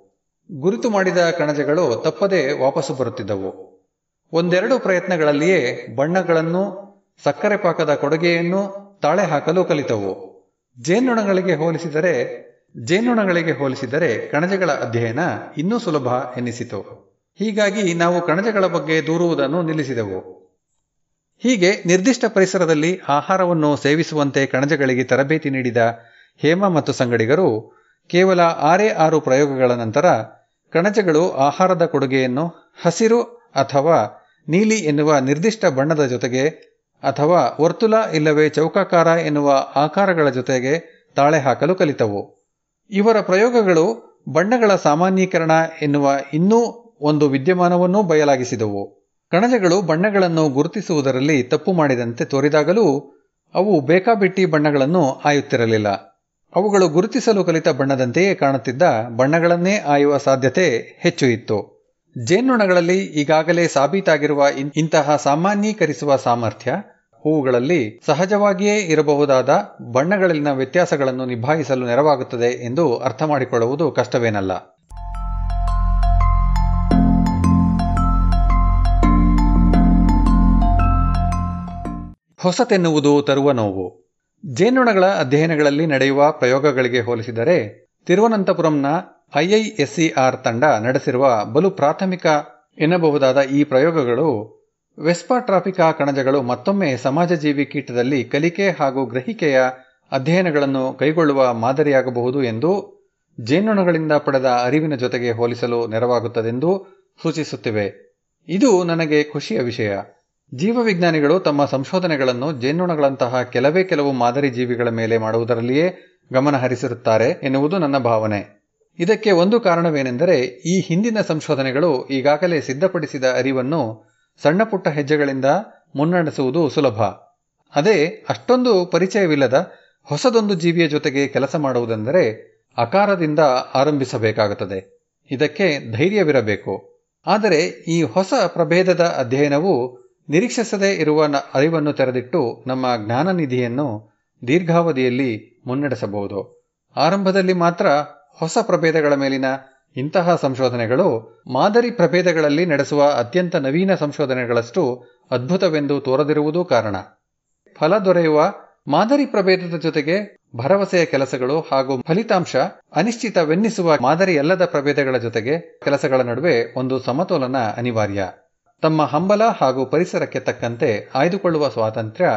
ಗುರುತು ಮಾಡಿದ ಕಣಜಗಳು ತಪ್ಪದೆ ವಾಪಸ್ಸು ಬರುತ್ತಿದ್ದವು. ಒಂದೆರಡು ಪ್ರಯತ್ನಗಳಲ್ಲಿಯೇ ಬಣ್ಣಗಳನ್ನು, ಸಕ್ಕರೆ ಪಾಕದ ಕೊಡುಗೆಯನ್ನು ತಾಳೆ ಹಾಕಲು ಕಲಿತವು. ಜೇನುಣಗಳಿಗೆ ಹೋಲಿಸಿದರೆ ಜೇನುಣಗಳಿಗೆ ಹೋಲಿಸಿದರೆ ಕಣಜಗಳ ಅಧ್ಯಯನ ಇನ್ನೂ ಸುಲಭ ಎನಿಸಿತು ಹೀಗಾಗಿ ನಾವು ಕಣಜಗಳ ಬಗ್ಗೆ ದೂರುವುದನ್ನು ನಿಲ್ಲಿಸಿದೆವು. ಹೀಗೆ ನಿರ್ದಿಷ್ಟ ಪರಿಸರದಲ್ಲಿ ಆಹಾರವನ್ನು ಸೇವಿಸುವಂತೆ ಕಣಜಗಳಿಗೆ ತರಬೇತಿ ನೀಡಿದ ಹೇಮ ಮತ್ತು ಸಂಗಡಿಗರು ಕೇವಲ ಆರೇ ಆರು ಪ್ರಯೋಗಗಳ ನಂತರ ಕಣಜಗಳು ಆಹಾರದ ಕೊಡುಗೆಯನ್ನು ಹಸಿರು ಅಥವಾ ನೀಲಿ ಎನ್ನುವ ನಿರ್ದಿಷ್ಟ ಬಣ್ಣದ ಜೊತೆಗೆ ಅಥವಾ ವರ್ತುಲ ಇಲ್ಲವೇ ಚೌಕಾಕಾರ ಎನ್ನುವ ಆಕಾರಗಳ ಜೊತೆಗೆ ತಾಳೆ ಹಾಕಲು ಕಲಿತವು. ಇವರ ಪ್ರಯೋಗಗಳು ಬಣ್ಣಗಳ ಸಾಮಾನ್ಯೀಕರಣ ಎನ್ನುವ ಇನ್ನೂ ಒಂದು ವಿದ್ಯಮಾನವನ್ನೂ ಬಯಲಾಗಿಸಿದವು. ಕಣಜಗಳು ಬಣ್ಣಗಳನ್ನು ಗುರುತಿಸುವುದರಲ್ಲಿ ತಪ್ಪು ಮಾಡಿದಂತೆ ತೋರಿದಾಗಲೂ ಅವು ಬೇಕಾಬಿಟ್ಟಿ ಬಣ್ಣಗಳನ್ನು ಆಯುತ್ತಿರಲಿಲ್ಲ. ಅವುಗಳು ಗುರುತಿಸಲು ಕಲಿತ ಬಣ್ಣದಂತೆಯೇ ಕಾಣುತ್ತಿದ್ದ ಬಣ್ಣಗಳನ್ನೇ ಆಯುವ ಸಾಧ್ಯತೆ ಹೆಚ್ಚು ಇತ್ತು. ಜೇನುನೊಣಗಳಲ್ಲಿ ಈಗಾಗಲೇ ಸಾಬೀತಾಗಿರುವ ಇಂತಹ ಸಾಮಾನ್ಯೀಕರಿಸುವ ಸಾಮರ್ಥ್ಯ ಹೂವುಗಳಲ್ಲಿ ಸಹಜವಾಗಿಯೇ ಇರಬಹುದಾದ ಬಣ್ಣಗಳಲ್ಲಿನ ವ್ಯತ್ಯಾಸಗಳನ್ನು ನಿಭಾಯಿಸಲು ನೆರವಾಗುತ್ತದೆ ಎಂದು ಅರ್ಥ ಮಾಡಿಕೊಳ್ಳುವುದು ಕಷ್ಟವೇನಲ್ಲ. ಹೊಸತೆನ್ನುವುದು ತರುವ ನೋವು. ಜೇನುನೊಣಗಳ ಅಧ್ಯಯನಗಳಲ್ಲಿ ನಡೆಯುವ ಪ್ರಯೋಗಗಳಿಗೆ ಹೋಲಿಸಿದರೆ ತಿರುವನಂತಪುರಂನ ಐಐಎಸ್ಸಿಆರ್ ತಂಡ ನಡೆಸಿರುವ ಬಲು ಪ್ರಾಥಮಿಕ ಎನ್ನಬಹುದಾದ ಈ ಪ್ರಯೋಗಗಳು ವೆಸ್ಪಾಟ್ರಾಪಿಕಾ ಕಣಜಗಳು ಮತ್ತೊಮ್ಮೆ ಸಮಾಜಜೀವಿ ಕೀಟದಲ್ಲಿ ಕಲಿಕೆ ಹಾಗೂ ಗ್ರಹಿಕೆಯ ಅಧ್ಯಯನಗಳನ್ನು ಕೈಗೊಳ್ಳುವ ಮಾದರಿಯಾಗಬಹುದು ಎಂದು ಜೇನುನೊಣಗಳಿಂದ ಪಡೆದ ಅರಿವಿನ ಜೊತೆಗೆ ಹೋಲಿಸಲು ನೆರವಾಗುತ್ತದೆಂದು ಸೂಚಿಸುತ್ತಿವೆ. ಇದು ನನಗೆ ಖುಷಿಯ ವಿಷಯ. ಜೀವವಿಜ್ಞಾನಿಗಳು ತಮ್ಮ ಸಂಶೋಧನೆಗಳನ್ನು ಜೇನುನೊಣಗಳಂತಹ ಕೆಲವೇ ಕೆಲವು ಮಾದರಿ ಜೀವಿಗಳ ಮೇಲೆ ಮಾಡುವುದರಲ್ಲಿಯೇ ಗಮನ ಹರಿಸಿರುತ್ತಾರೆ ಎನ್ನುವುದು ನನ್ನ ಭಾವನೆ. ಇದಕ್ಕೆ ಒಂದು ಕಾರಣವೇನೆಂದರೆ, ಈ ಹಿಂದಿನ ಸಂಶೋಧನೆಗಳು ಈಗಾಗಲೇ ಸಿದ್ಧಪಡಿಸಿದ ಅರಿವನ್ನು ಸಣ್ಣಪುಟ್ಟ ಹೆಜ್ಜೆಗಳಿಂದ ಮುನ್ನಡೆಸುವುದು ಸುಲಭ. ಅದೇ, ಅಷ್ಟೊಂದು ಪರಿಚಯವಿಲ್ಲದ ಹೊಸದೊಂದು ಜೀವಿಯ ಜೊತೆಗೆ ಕೆಲಸ ಮಾಡುವುದೆಂದರೆ ಅಕಾರದಿಂದ ಆರಂಭಿಸಬೇಕಾಗುತ್ತದೆ. ಇದಕ್ಕೆ ಧೈರ್ಯವಿರಬೇಕು. ಆದರೆ, ಈ ಹೊಸ ಪ್ರಭೇದದ ಅಧ್ಯಯನವು ನಿರೀಕ್ಷಿಸದೇ ಇರುವ ಅರಿವನ್ನು ತೆರೆದಿಟ್ಟು ನಮ್ಮ ಜ್ಞಾನ ನಿಧಿಯನ್ನು ದೀರ್ಘಾವಧಿಯಲ್ಲಿ ಮುನ್ನಡೆಸಬಹುದು. ಆರಂಭದಲ್ಲಿ ಮಾತ್ರ ಹೊಸ ಪ್ರಭೇದಗಳ ಮೇಲಿನ ಇಂತಹ ಸಂಶೋಧನೆಗಳು ಮಾದರಿ ಪ್ರಭೇದಗಳಲ್ಲಿ ನಡೆಸುವ ಅತ್ಯಂತ ನವೀನ ಸಂಶೋಧನೆಗಳಷ್ಟು ಅದ್ಭುತವೆಂದು ತೋರದಿರುವುದೂ ಕಾರಣ. ಫಲ ದೊರೆಯುವ ಮಾದರಿ ಪ್ರಭೇದದ ಜೊತೆಗೆ ಭರವಸೆಯ ಕೆಲಸಗಳು ಹಾಗೂ ಫಲಿತಾಂಶ ಅನಿಶ್ಚಿತವೆನ್ನಿಸುವ ಮಾದರಿಯಲ್ಲದ ಪ್ರಭೇದಗಳ ಜೊತೆಗೆ ಕೆಲಸಗಳ ನಡುವೆ ಒಂದು ಸಮತೋಲನ ಅನಿವಾರ್ಯ. ತಮ್ಮ ಹಂಬಲ ಹಾಗೂ ಪರಿಸರಕ್ಕೆ ತಕ್ಕಂತೆ ಆಯ್ದುಕೊಳ್ಳುವ ಸ್ವಾತಂತ್ರ್ಯ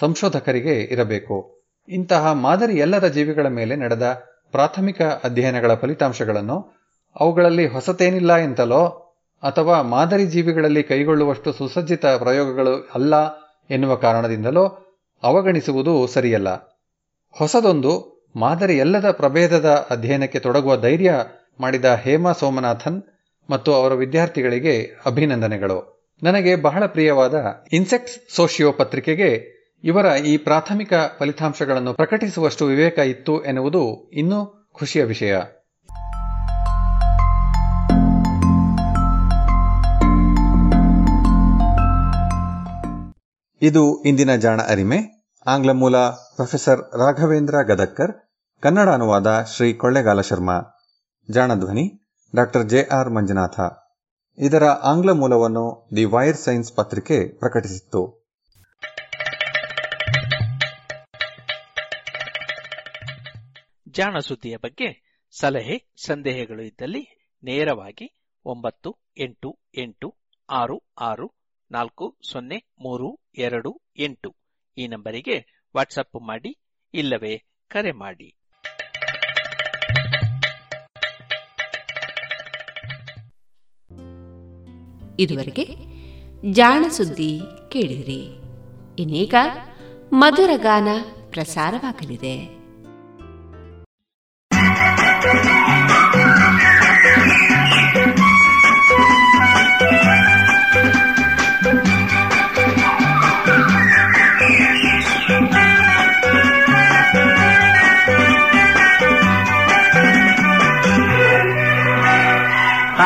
ಸಂಶೋಧಕರಿಗೆ ಇರಬೇಕು. ಇಂತಹ ಮಾದರಿ ಎಲ್ಲರ ಜೀವಿಗಳ ಮೇಲೆ ನಡೆದ ಪ್ರಾಥಮಿಕ ಅಧ್ಯಯನಗಳ ಫಲಿತಾಂಶಗಳನ್ನು ಅವುಗಳಲ್ಲಿ ಹೊಸತೇನಿಲ್ಲ ಎಂತಲೋ ಅಥವಾ ಮಾದರಿ ಜೀವಿಗಳಲ್ಲಿ ಕೈಗೊಳ್ಳುವಷ್ಟು ಸುಸಜ್ಜಿತ ಪ್ರಯೋಗಗಳು ಅಲ್ಲ ಎನ್ನುವ ಕಾರಣದಿಂದಲೋ ಅವಗಣಿಸುವುದು ಸರಿಯಲ್ಲ. ಹೊಸದೊಂದು ಮಾದರಿ ಎಲ್ಲದ ಪ್ರಭೇದದ ಅಧ್ಯಯನಕ್ಕೆ ತೊಡಗುವ ಧೈರ್ಯ ಮಾಡಿದ ಹೇಮಾ ಸೋಮನಾಥನ್ ಮತ್ತು ಅವರ ವಿದ್ಯಾರ್ಥಿಗಳಿಗೆ ಅಭಿನಂದನೆಗಳು. ನನಗೆ ಬಹಳ ಪ್ರಿಯವಾದ ಇನ್ಸೆಕ್ಟ್ಸ್ ಸೋಶಿಯೋ ಪತ್ರಿಕೆಗೆ ಇವರ ಈ ಪ್ರಾಥಮಿಕ ಫಲಿತಾಂಶಗಳನ್ನು ಪ್ರಕಟಿಸುವಷ್ಟು ವಿವೇಕ ಇತ್ತು ಎನ್ನುವುದು ಇನ್ನೂ ಖುಷಿಯ ವಿಷಯ. ಇದು ಇಂದಿನ ಜಾಣ ಅರಿಮೆ. ಆಂಗ್ಲ ಮೂಲ ಪ್ರೊಫೆಸರ್ ರಾಘವೇಂದ್ರ ಗದಕ್ಕರ್ ಕನ್ನಡ ಅನುವಾದ ಶ್ರೀ ಕೊಳ್ಳೆಗಾಲ ಶರ್ಮಾ. ಜಾಣಧ್ವನಿ ಡಾಕ್ಟರ್ ಜೆ ಆರ್ ಮಂಜುನಾಥ. ಇದರ ಆಂಗ್ಲ ಮೂಲವನ್ನು ದಿ ವೈರ್ ಸೈನ್ಸ್ ಪತ್ರಿಕೆ ಪ್ರಕಟಿಸಿತ್ತು. ಜಾಣ ಸುದ್ದಿಯ ಬಗ್ಗೆ ಸಲಹೆ, ಸಂದೇಹಗಳು ಇದ್ದಲ್ಲಿ ನೇರವಾಗಿ ಒಂಬತ್ತು ಎಂಟು ಎಂಟು ಆರು ಆರು ನಾಲ್ಕು ಸೊನ್ನೆ ಮೂರು ಎರಡು ಎಂಟು ಈ ನಂಬರಿಗೆ ವಾಟ್ಸಪ್ ಮಾಡಿ ಇಲ್ಲವೇ ಕರೆ ಮಾಡಿ. ಇದುವರೆಗೆ ಜಾಣ ಸುದ್ದಿ ಕೇಳಿದಿರಿ. ಇನ್ನೀಗ ಮಧುರ ಗಾನ ಪ್ರಸಾರವಾಗಲಿದೆ.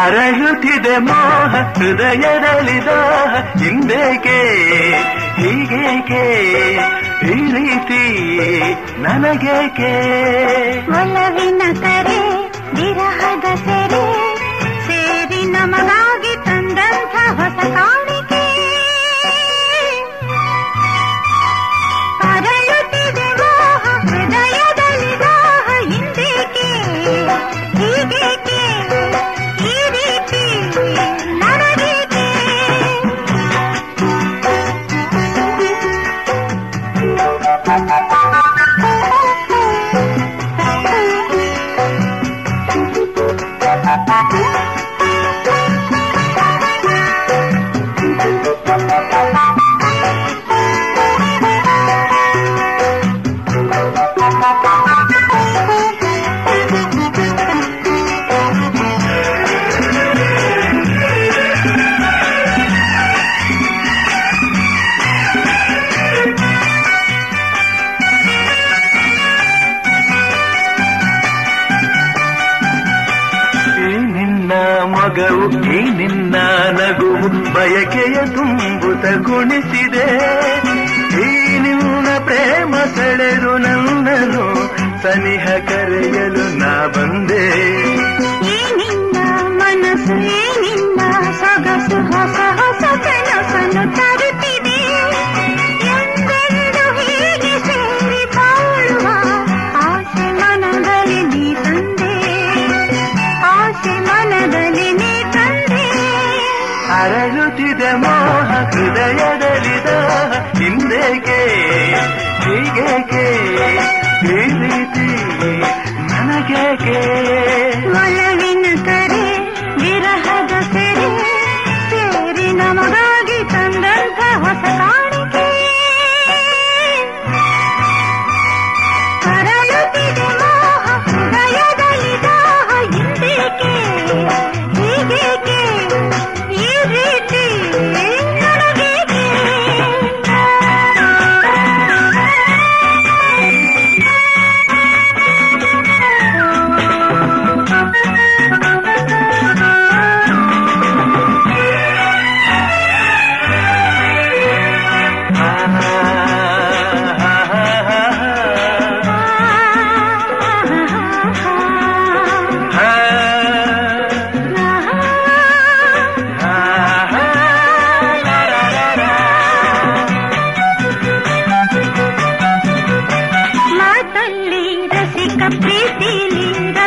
ಅರಳುತ್ತಿದೆ ಮೋಹ ಹೃದಯದಲ್ಲಿ ಹಿಂದೇಕೆ ಹೀಗೇಕೆ ಈ ರೀತಿ ನನಗೇಕೆ? ಒಲವಿನ ಕರೆ ವಿರಹದ ಸೆರೆ ಸೇರಿ ನಮಗಾಗಿ ಕುಣಿಸಿದೆ ಈ ನಿನ್ನ ಪ್ರೇಮ ಸೆಳೆದು ನನ್ನನು ಸನಿಹ ಕರೆಯಲು ನಾ ಬಂದೆ. ನಿನ್ನ ಮನಸ್ಸು ನಿನ್ನ ಸೊಗಸು ಹೊಸ ಹೊಸ ಕನಸನ್ನು ತರುತ್ತಿದೆ ಎಂದೆಂದು ಹೀಗೆ ಸೇರಿ ಬಾಳುವ ಆಸೆ ಮನದಲ್ಲಿ ನೀ ತಂದೆ. ಆಸೆ ಮನದಲ್ಲಿ ನೀ ತಂದೆ. ಅರಳುತ್ತಿದೆ ಮೋಹ ಹೃದಯದಲ್ಲಿದ ಹಿಂದೇಕೆ ಹೀಗೇಕೆ ಈ ರೀತಿ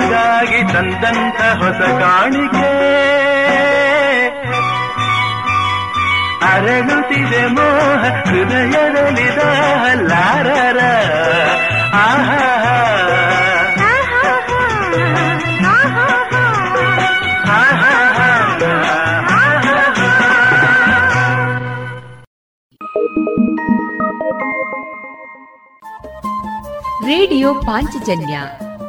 ನಮಗಾಗಿ ತಂದಂತ ಹೊಸ ಕಾಣಿಕೆ. ಅರಳುತ್ತಿದೆ ಮೋಹ ಹೃದಯದಲ್ಲಿ ಲಾರರ ಆಹಾ ರೇಡಿಯೋ ಪಾಂಚಜನ್ಯ.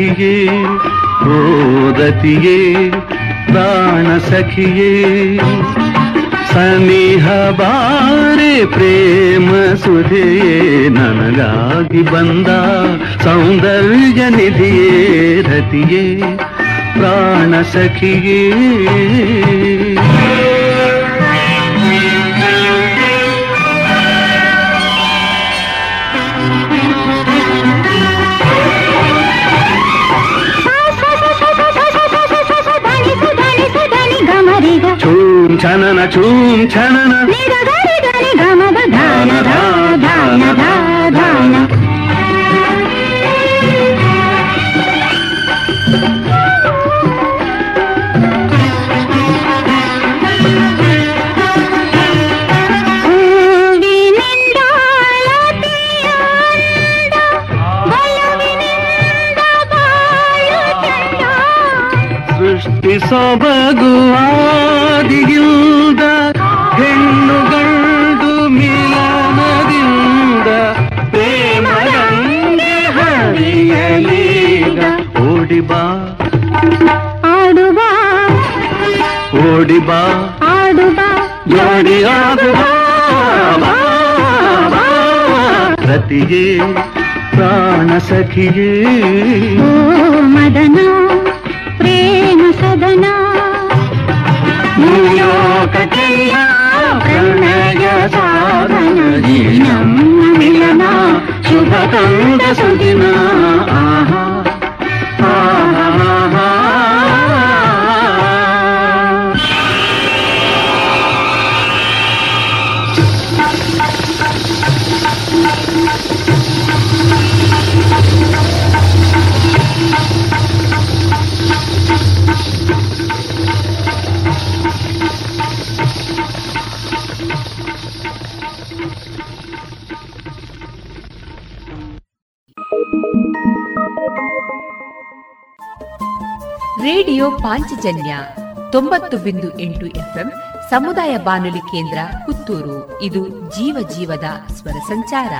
ಸಖಿಗೆ ಓದತಿಯೇ ಪ್ರಾಣ ಸಖಿಯೇ. ಸನಿಹ ಬಾರೆ ಪ್ರೇಮ ಸುಧೇ, ನನಗಾಗಿ ಬಂದ ಸೌಂದರ್ಯ ನಿಧಿಯೇ ರತಿಯೇ ಪ್ರಾಣ ಸಖಿಯೇ. ఛనన చూం ఛనన ಸಖಿಯೇ ಪ್ರಾಣ ಸಖಿಯೇ ಮದನ ಪ್ರೇಮ ಸದನ ಪ್ರಣಯ ಸಾಧನ ನಮ್ಮ ಮಿಲನ ಶುಭ ಕಂಡ ಸುದಿನ ಪಾಂಚಜನ್ಯ ತೊಂಬತ್ತು ಬಿಂದು ಎಂಟು ಎಫ್ಎಂ ಸಮುದಾಯ ಬಾನುಲಿ ಕೇಂದ್ರ ಪುತ್ತೂರು. ಇದು ಜೀವ ಜೀವದ ಸ್ವರ ಸಂಚಾರ.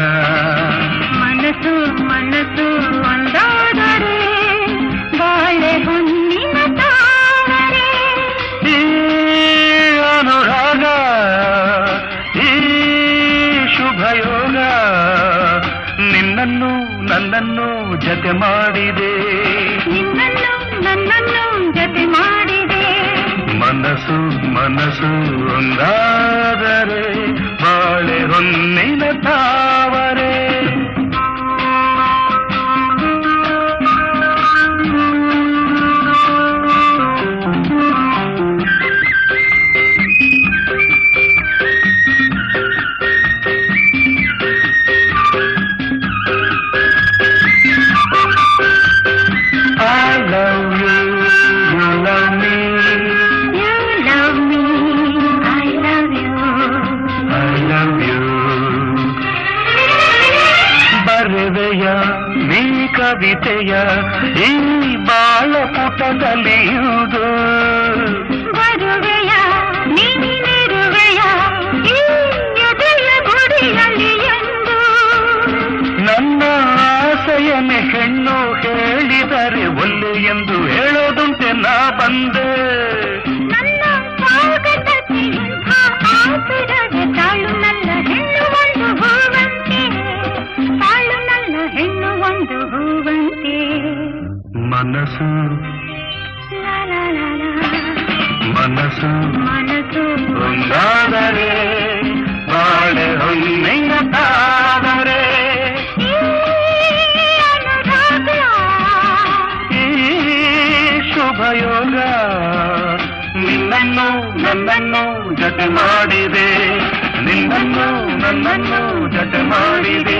ಲಾ. ಮನಸ್ಸು ಮನಸ್ಸು ಒಂದಾದರೆ ಬಾಳೆ ಹೊನ್ನಿನ ಈ ಅನುರಾಗ ಈ ಶುಭಯೋಗ ನಿನ್ನನ್ನು ನನ್ನನ್ನು ಜತೆ ಮಾಡಿದೆ. ನಿನ್ನನ್ನು ನನ್ನನ್ನು ಜತೆ ಮಾಡಿದೆ. ಮನಸ್ಸು ಮನಸ್ಸು ಒಂದಾದರೆ ಬಾಳೆ ಹೊನ್ನಿನ ತಾವರೆ. ಪುಟದಲ್ಲಿಯುವುದು ಬರುವೆಯ ನೀನಿರುವೆಯ ಈ ಎದೆಯ ಗುಡಿಯಲ್ಲಿ ಎಂದು ನನ್ನ ಆಸೆಯನ್ನೇ ಹೆಣ್ಣು ಹೇಳಿದರೆ ಒಲ್ಲೆ ಎಂದು ಹೇಳೋದುಂಟೆ ನಾ ಬಂದೆ ನನ್ನ ಸ್ವಾಗತಕ್ಕೆ ಇಂಥ ಆತುರವೇ ತಾಳು ನನ್ನ ಹೆಣ್ಣು ಒಂದು ಹೂವಂತೆ ತಾಳು ನನ್ನ ಹೆಣ್ಣು ಒಂದು ಹೂವಂತೆ ಮನಸ್ಸು ಮನಸ್ಸು ಮನಸ್ಸು ಒಂದಾದರೆ ಬಾಳೆ ಹೊನ್ನೆಯ ತಾದರೆ ಈ ಅನುರಾಗ ಈ ಶುಭಯೋಗ ನಿನ್ನನ್ನು ನನ್ನನ್ನು ಜತೆ ಮಾಡಿದೆ. ನಿನ್ನನ್ನು ನನ್ನನ್ನು ಜತೆ ಮಾಡಿದೆ.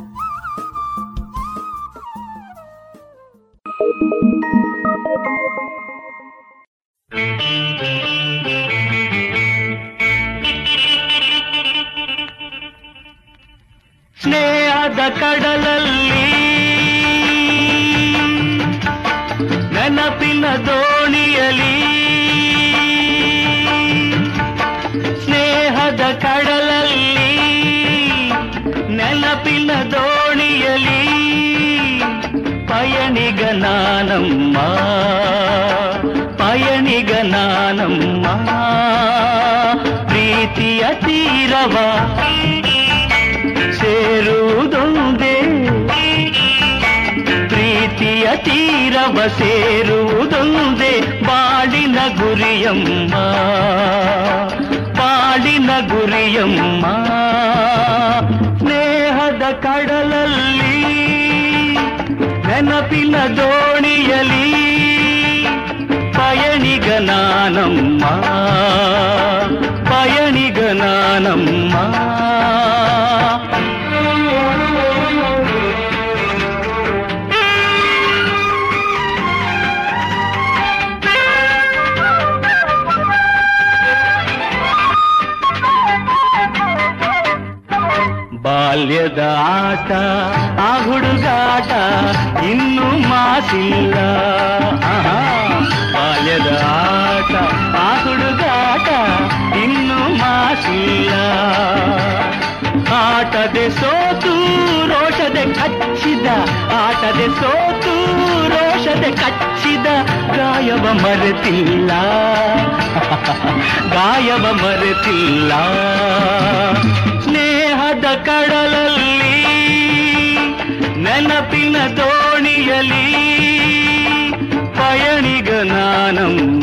ತೀರವ ಸೇರುವುದೊಂದೇ ಪ್ರೀತಿಯ ತೀರವ ಸೇರುವುದೊಂದೇ ಬಾಳಿನ ಗುರಿಯಮ್ಮ ಬಾಳಿನ ಗುರಿಯಮ್ಮ ಸ್ನೇಹದ ಕಡಲಲ್ಲಿ ನೆನಪಿನ ದೋಣಿಯಲಿ ಪಯಣಿಗ ನಾನಮ್ಮ నానమ్మా ಬಾಲ್ಯದಾಟ ಆ ಹುಡುಗಾಟ ಇನ್ನು ಮಾಸಿಲ್ಲ ಬಾಲ್ಯದ ಆಟ ಮಾಸಿಲ್ಲ ಆಟದೆ ಸೋತು, ರೋಷದೆ ಕಚ್ಚಿದ. ಆಟದೆ ಸೋತು, ರೋಷದೆ ಕಚ್ಚಿದ. ಗಾಯವ ಮರೆತಿಲ್ಲ. ಗಾಯವ ಮರೆತಿಲ್ಲ. ಸ್ನೇಹದ ಕಡಲಲ್ಲಿ, ನೆನಪಿನ ದೋಣಿಯಲಿ ಪಯಣಿಗ ನಾನಮ್ಮ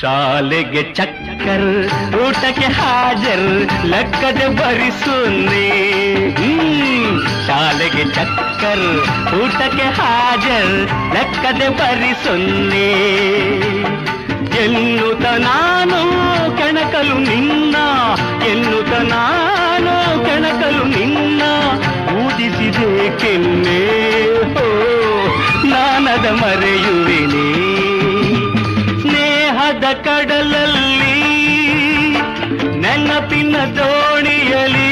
ಶಾಲೆಗೆ ಚಕ್ಕರ್, ಊಟಕ್ಕೆ ಹಾಜರ್, ಲೆಕ್ಕದೆ ಭರಿಸುನ್ನಿ ಹ್ಮ್. ಶಾಲೆಗೆ ಚಕ್ಕರ್, ಊಟಕ್ಕೆ ಹಾಜರ್, ಲೆಕ್ಕದೆ ಭರಿಸುನ್ನಿ ಎನ್ನುತ್ತ ನಾನು ಕೆಣಕಲು ನಿನ್ನ ಎನ್ನುತ್ತ ನಾನು ಕೆಣಕಲು ನಿನ್ನ, ಊದಿಸಿದೆ ಕೆನ್ನೆ. ನಾನದ ಮರೆಯುವೆನೇ. ದೋಣಿಯಲಿ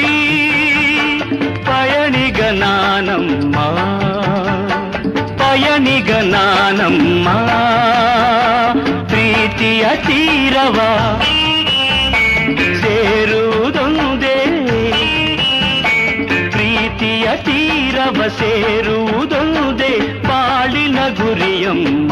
ಪಯಣಿಗ ನಾನಮ್ಮ ಪಯಣಿಗ ನಾನಮ್ಮ ಪ್ರೀತಿಯ ತೀರವ ಸೇರುವುದೊಂದೇ ಪ್ರೀತಿಯ ತೀರವ ಸೇರುವುದೊಂದೇ ಬಾಳಿನ ಗುರಿಯಮ್ಮ.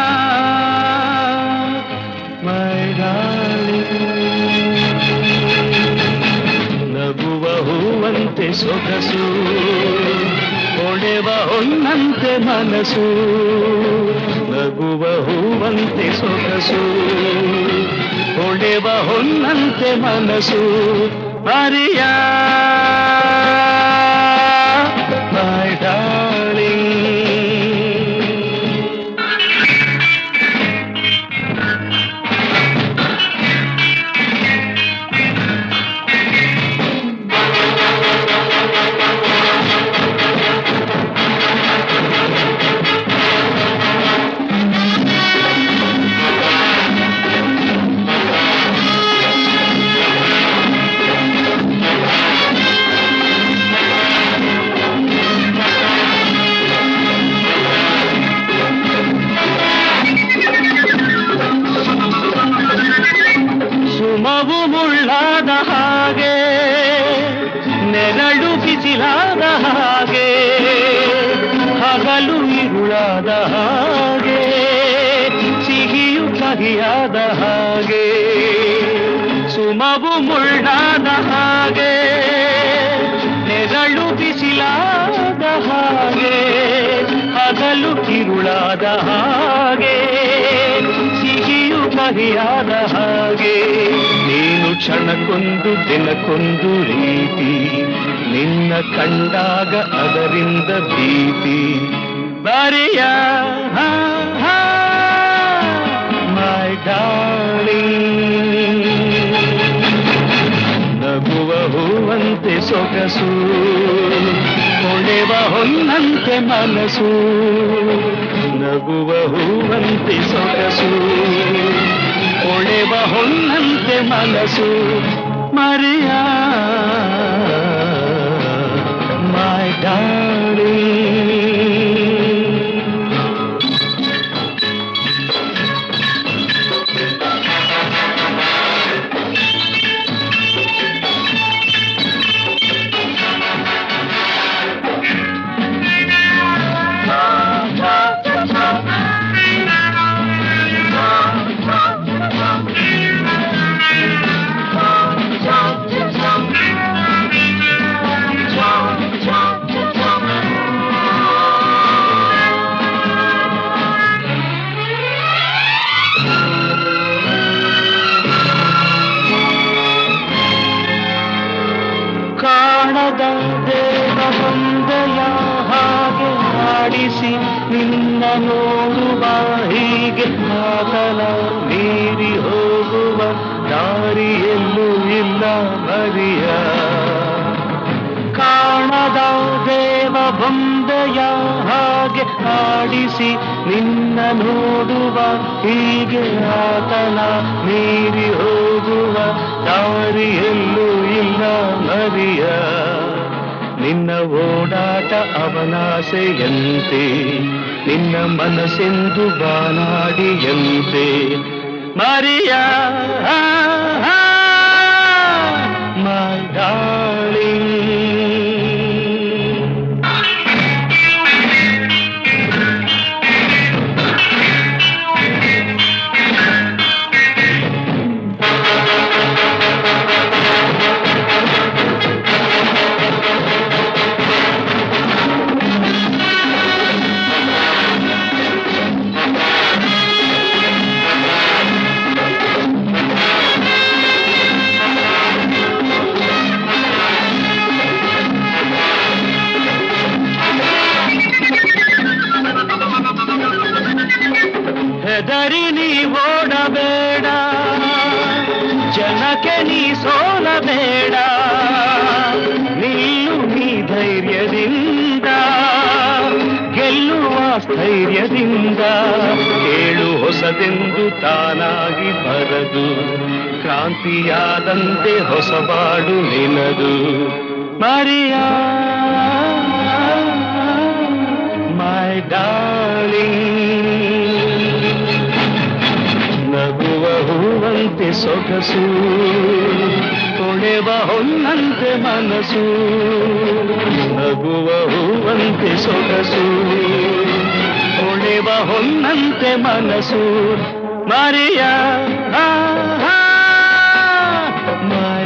ಸೊಗಸು ಹೊಳೆವ ಹೊನ್ನಂತೆ ಮನಸ್ಸು ನಗುವ ಹೂವಂತೆ ಸೊಗಸು ಹೊಳೆವ ಹೊನ್ನಂತೆ ಮನಸ್ಸು ಮರಿಯ ಇರುಳಾದ ಹಾಗೆ, ಸಿಹಿಯು ಕಹಿಯಾದ ಹಾಗೆ, ಸುಮವು ಮುಳ್ಳಾದ ಹಾಗೆ, ನೆರಳು ಬಿಸಿಲಾದ ಹಾಗೆ, ಹಗಲು ಕಿರುಳಾದ ಹಾಗೆ, ಸಿಹಿಯು ಕಹಿಯಾದ ಹಾಗೆ. ನೀನು ಕ್ಷಣಕ್ಕೊಂದು, ದಿನಕ್ಕೊಂದು ರೀತಿ, ನಿನ್ನ ಕಂಡಾಗ ಅದರಿಂದ ಭೀತಿ. ಬರೆಯ. My darling. ನಗುವ ಹೂವಂತೆ ಸೊಗಸು. ಹೊಳೆವ ಹೊನ್ನಂತೆ ಮನಸ್ಸು ನಗುವ ಹೂವಂತೆ ಸೊಗಸು. ಹೊಳೆವ ಹೊನ್ನಂತೆ ಮನಸ್ಸು ಮರೆಯ. ಡಾರ್ಲಿಂಗ್. ನಿನ್ನ ನೋಡುವ ಹೀಗೆ ಆತನ ಮೀರಿ ಹೋಗುವ ದಾರಿಯಲ್ಲೂ ಇಲ್ಲ ಮರಿಯ. ಕಾಣದ ದೇವ ಬಂದೆಯ ಹಾಗೆ ಆಡಿಸಿ ನಿನ್ನ ನೋಡುವ ಹೀಗೆ ಆತನ ಮೀರಿ ಹೋಗುವ ದಾರಿಯಲ್ಲೂ ಇಲ್ಲ ಮರಿಯ. ನಿನ್ನ ಓಡಾಟ ಅವನಾಸೆಯಂತೆ ನಿನ್ನ ಮನಸ್ಸೆಂದು ಬಾನಾಡಿಯಂತೆ ಮರಿಯ ಮೈ ಸ್ಥೈರ್ಯದಿಂದ ಕೇಳು ಹೊಸದೆಂದು ತಾನಾಗಿ ಬರದು ಕ್ರಾಂತಿಯಾದಂತೆ ಹೊಸಬಾಡು ನಿನದು ಮರಿಯಾ ಮೈ ಡಾರ್ಲಿಂಗ್ ನಗುವ ಹೂವಂತೆ ಸೊಗಸು ತೊಳೆವ ಹೊನ್ನಂತೆ ಮನಸ್ಸು ನಗುವ ಹೂವಂತೆ ಸೊಗಸು ತೊಳೆವ ಹೊನ್ನಂತೆ ಮನಸ್ಸು ಮಾರಿಯ ಮೈ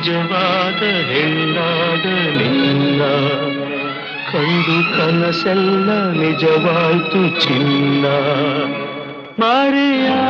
ನಿಜವಾದ ಹೆಣ್ಣಾದ ನಿನ್ನ. ಕಂಡು ಕನಸೆಲ್ಲ ನಿಜವಾಯ್ತು ಚಿನ್ನ. Maria,